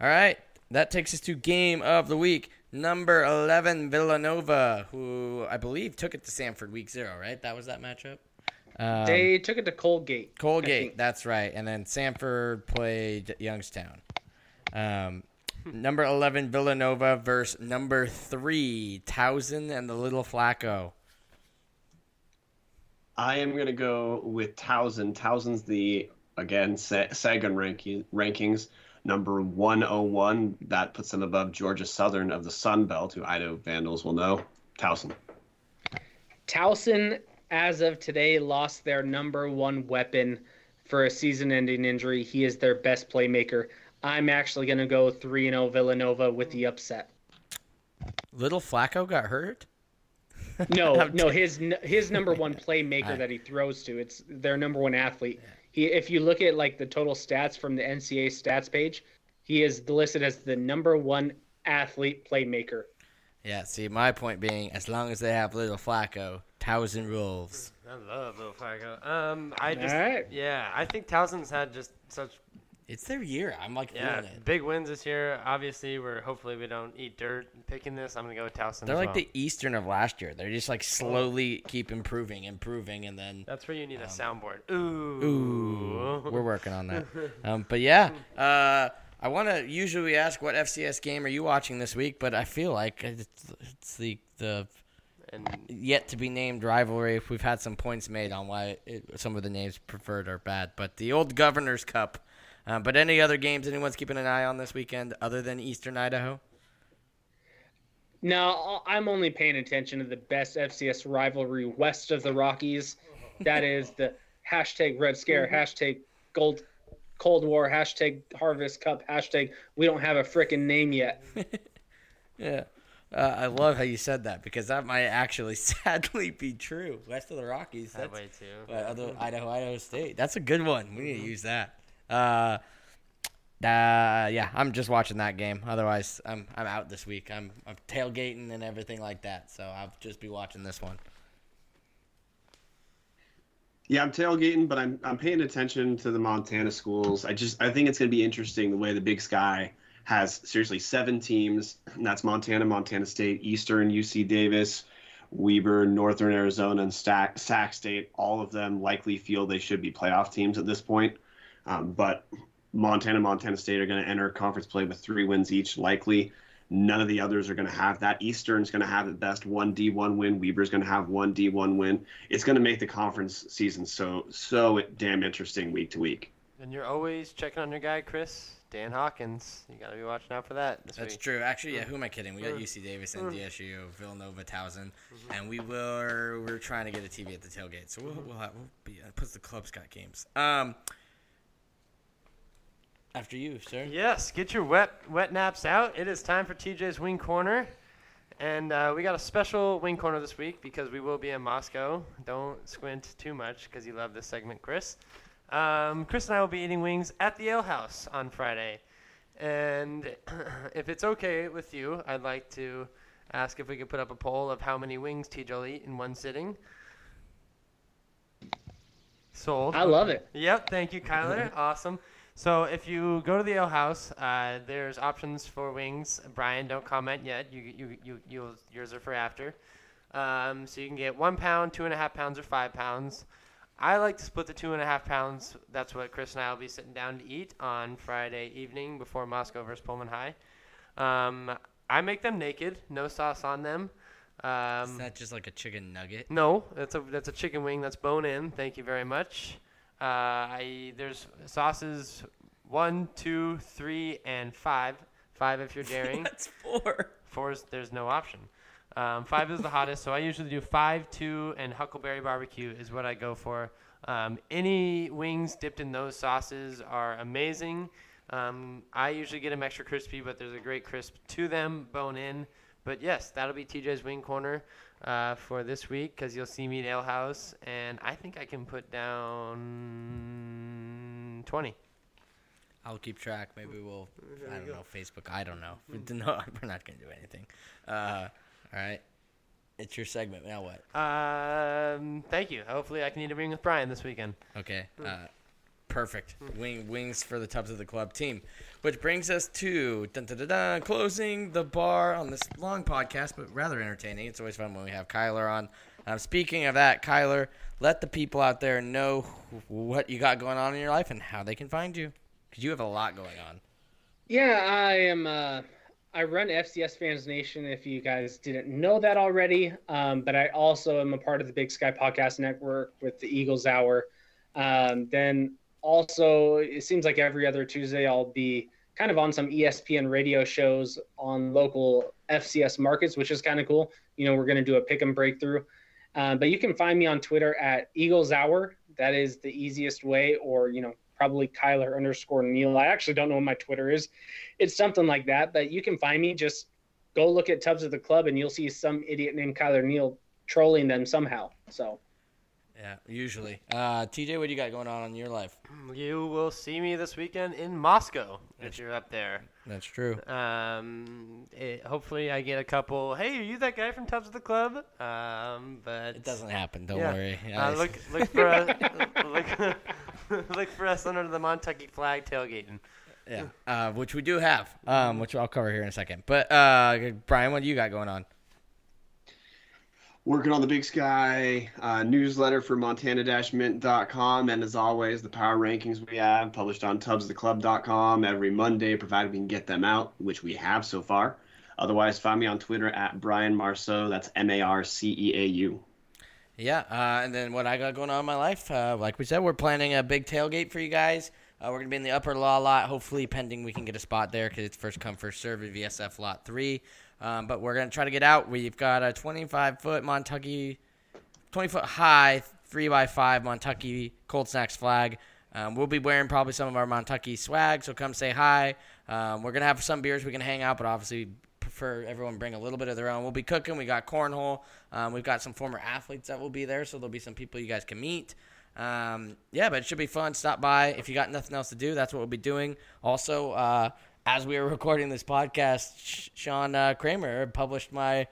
All right, that takes us to game of the week. Number 11, Villanova, who I believe took it to Samford week zero, right? That was that matchup? Um, They took it to Colgate. I Colgate, think. that's right. And then Samford played Youngstown. Um, number 11, Villanova versus number 3, Towson and the Little Flacco. I am going to go with Towson. Towson's the, again, Sa- Sagan ranking, rankings, number 101. That puts them above Georgia Southern of the Sun Belt, who Idaho Vandals will know. Towson. Towson, as of today, lost their number one weapon for a season-ending injury. He is their best playmaker. I'm actually going to go 3 0 Villanova with the upset. Little Flacco got hurt? No, no, his his number one playmaker I- that he throws to. It's their number one athlete. He, if you look at like the total stats from the NCAA stats page, he is listed as the number one athlete playmaker. Yeah, see, my point being, as long as they have Little Flacco, Towson rules. I love Little Flacco. Um, I just All right. yeah, I think Towson's had just such It's their year. I'm like yeah it. big wins this year. Obviously, we're hopefully we don't eat dirt picking this. I'm gonna go with Towson. They're like well. the Eastern of last year. They're just like slowly keep improving, improving, and then That's where you need a soundboard. Ooh. Ooh, we're working on that. Um, but yeah, uh, I want to usually ask what FCS game are you watching this week, but I feel like it's, it's the the and yet to be named rivalry. We've had some points made on why it, some of the names preferred are bad, but the old Governor's Cup. Uh, but any other games anyone's keeping an eye on this weekend other than Eastern Idaho? No, I'm only paying attention to the best FCS rivalry west of the Rockies. That is the hashtag Red Scare, hashtag Gold Cold War, hashtag Harvest Cup, hashtag We don't have a freaking name yet. Yeah. Uh, I love how you said that because that might actually sadly be true. West of the Rockies. That way too. uh, other Idaho, Idaho State. That's a good one. We need to use that. Uh, uh, yeah, I'm just watching that game. Otherwise, I'm I'm out this week. I'm I'm tailgating and everything like that. So I'll just be watching this one. Yeah, I'm tailgating, but I'm I'm paying attention to the Montana schools. I just I think it's going to be interesting the way the Big Sky has seriously seven teams. That's Montana, Montana State, Eastern, UC Davis, Weber, Northern Arizona, and Sac State. All of them likely feel they should be playoff teams at this point. Um, but Montana, Montana State are going to enter conference play with three wins each, likely. None of the others are going to have that. Eastern's going to have at best one D1 win. Weber's going to have one D1 win. It's going to make the conference season so so damn interesting week to week. And you're always checking on your guy, Chris Dan Hawkins. You gotta be watching out for that this That's week. true. Actually, yeah. Who am I kidding? We got UC Davis, NDSU, Villanova, Towson, and we were we're trying to get a TV at the tailgate. So we'll we'll, have, we'll be. Plus the club's got games. Um. After you, sir. Yes, get your wet wet naps out. It is time for TJ's Wing Corner. And uh, we got a special wing corner this week because we will be in Moscow. Don't squint too much because you love this segment, Chris. Um, Chris and I will be eating wings at the Ale House on Friday. And if it's okay with you, I'd like to ask if we could put up a poll of how many wings TJ will eat in one sitting. Sold. I love it. Yep, thank you, Kyler. awesome. So if you go to the Ale House, uh, there's options for wings. Brian, don't comment yet. You you you you'll, yours are for after. Um, so you can get one pound, two and a half pounds, or five pounds. I like to split the two and a half pounds. That's what Chris and I will be sitting down to eat on Friday evening before Moscow versus Pullman High. Um, I make them naked, no sauce on them. Um, Is that just like a chicken nugget? no, that's a that's a chicken wing that's bone in. Thank you very much. Uh, I there's sauces one, two, three, and five. Five if you're daring. That's four. Four is there's no option. Um, five is the hottest, so I usually do five, two, and Huckleberry barbecue is what I go for. Um, any wings dipped in those sauces are amazing. Um, I usually get them extra crispy, but there's a great crisp to them, bone in. But yes, that'll be TJ's Wing Corner uh, for this week because you'll see me at Ale House, and I think I can put down 20. I'll keep track. Maybe we'll. I don't know. Facebook. I don't know. No, we're not gonna do anything. Uh, all right. It's your segment. Now what? Um, thank you. Hopefully, I can eat a wing with Brian this weekend. Okay. Uh, perfect. Wing wings for the Tubs of the Club team, which brings us to dun, dun, dun, closing the bar on this long podcast, but rather entertaining. It's always fun when we have Kyler on. Um, speaking of that, Kyler, let the people out there know what you got going on in your life and how they can find you, because you have a lot going on. Yeah, I am. Uh, I run FCS Fans Nation. If you guys didn't know that already, um, but I also am a part of the Big Sky Podcast Network with the Eagles Hour. Um, then also, it seems like every other Tuesday I'll be kind of on some ESPN radio shows on local FCS markets, which is kind of cool. You know, we're going to do a pick 'em breakthrough. Um, but you can find me on Twitter at Eagles Hour. That is the easiest way, or you know, probably Kyler underscore Neil. I actually don't know what my Twitter is. It's something like that, but you can find me. Just go look at Tubs of the Club, and you'll see some idiot named Kyler Neal trolling them somehow. So Yeah, usually. Uh, TJ, what do you got going on in your life? You will see me this weekend in Moscow if you're up there. That's true. Um, it, hopefully, I get a couple. Hey, are you that guy from Tubs of the Club? Um, but It doesn't happen. Don't Yeah. worry. Uh, look, look for us. look, look for us under the Montucky flag tailgating. Yeah, uh, which we do have, um, which I'll cover here in a second. But uh, Brian, what do you got going on? Working on the Big Sky uh, newsletter for montana-mint.com. And as always, the power rankings we have published on tubstheclub.com every Monday, provided we can get them out, which we have so far. Otherwise, find me on Twitter at Brian Marceau. That's M A R C E A U. Yeah, uh, and then what I got going on in my life, uh, like we said, we're planning a big tailgate for you guys. Uh, we're gonna be in the upper law lot, hopefully pending we can get a spot there because it's first come first serve at VSF Lot Three. Um, but we're gonna try to get out. We've got a 25 foot Montucky, 20 foot high, three by five Montucky Cold Snacks flag. Um, we'll be wearing probably some of our Montucky swag, so come say hi. Um, we're gonna have some beers we can hang out, but obviously we prefer everyone bring a little bit of their own. We'll be cooking. We got cornhole. Um, we've got some former athletes that will be there, so there'll be some people you guys can meet. Um, yeah, but it should be fun. Stop by if you got nothing else to do. That's what we'll be doing. Also, uh, as we were recording this podcast, Sean uh, Kramer published my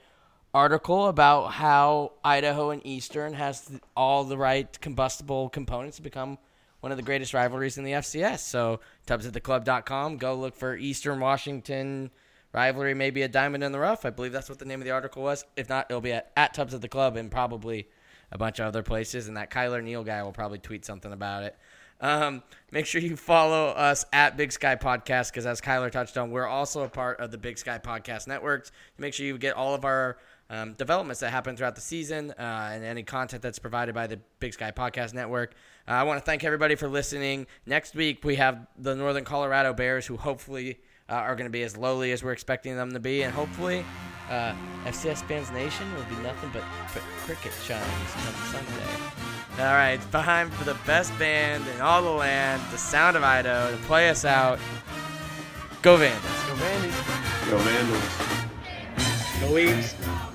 article about how Idaho and Eastern has all the right combustible components to become one of the greatest rivalries in the FCS. So, tubs at the tubsattheclub.com, go look for Eastern Washington rivalry, maybe a diamond in the rough. I believe that's what the name of the article was. If not, it'll be at, at Tubs at the Club and probably a bunch of other places. And that Kyler Neal guy will probably tweet something about it. Um, make sure you follow us at Big Sky Podcast because, as Kyler touched on, we're also a part of the Big Sky Podcast Networks. Make sure you get all of our um, developments that happen throughout the season uh, and any content that's provided by the Big Sky Podcast Network. Uh, I want to thank everybody for listening. Next week, we have the Northern Colorado Bears, who hopefully uh, are going to be as lowly as we're expecting them to be, and hopefully, uh, FCS Fans Nation will be nothing but, but cricket chimes come Sunday. All right, it's time for the best band in all the land, the Sound of Idaho, to play us out. Go Vandals. Go Vandy. Go Vandals. Go Eaves.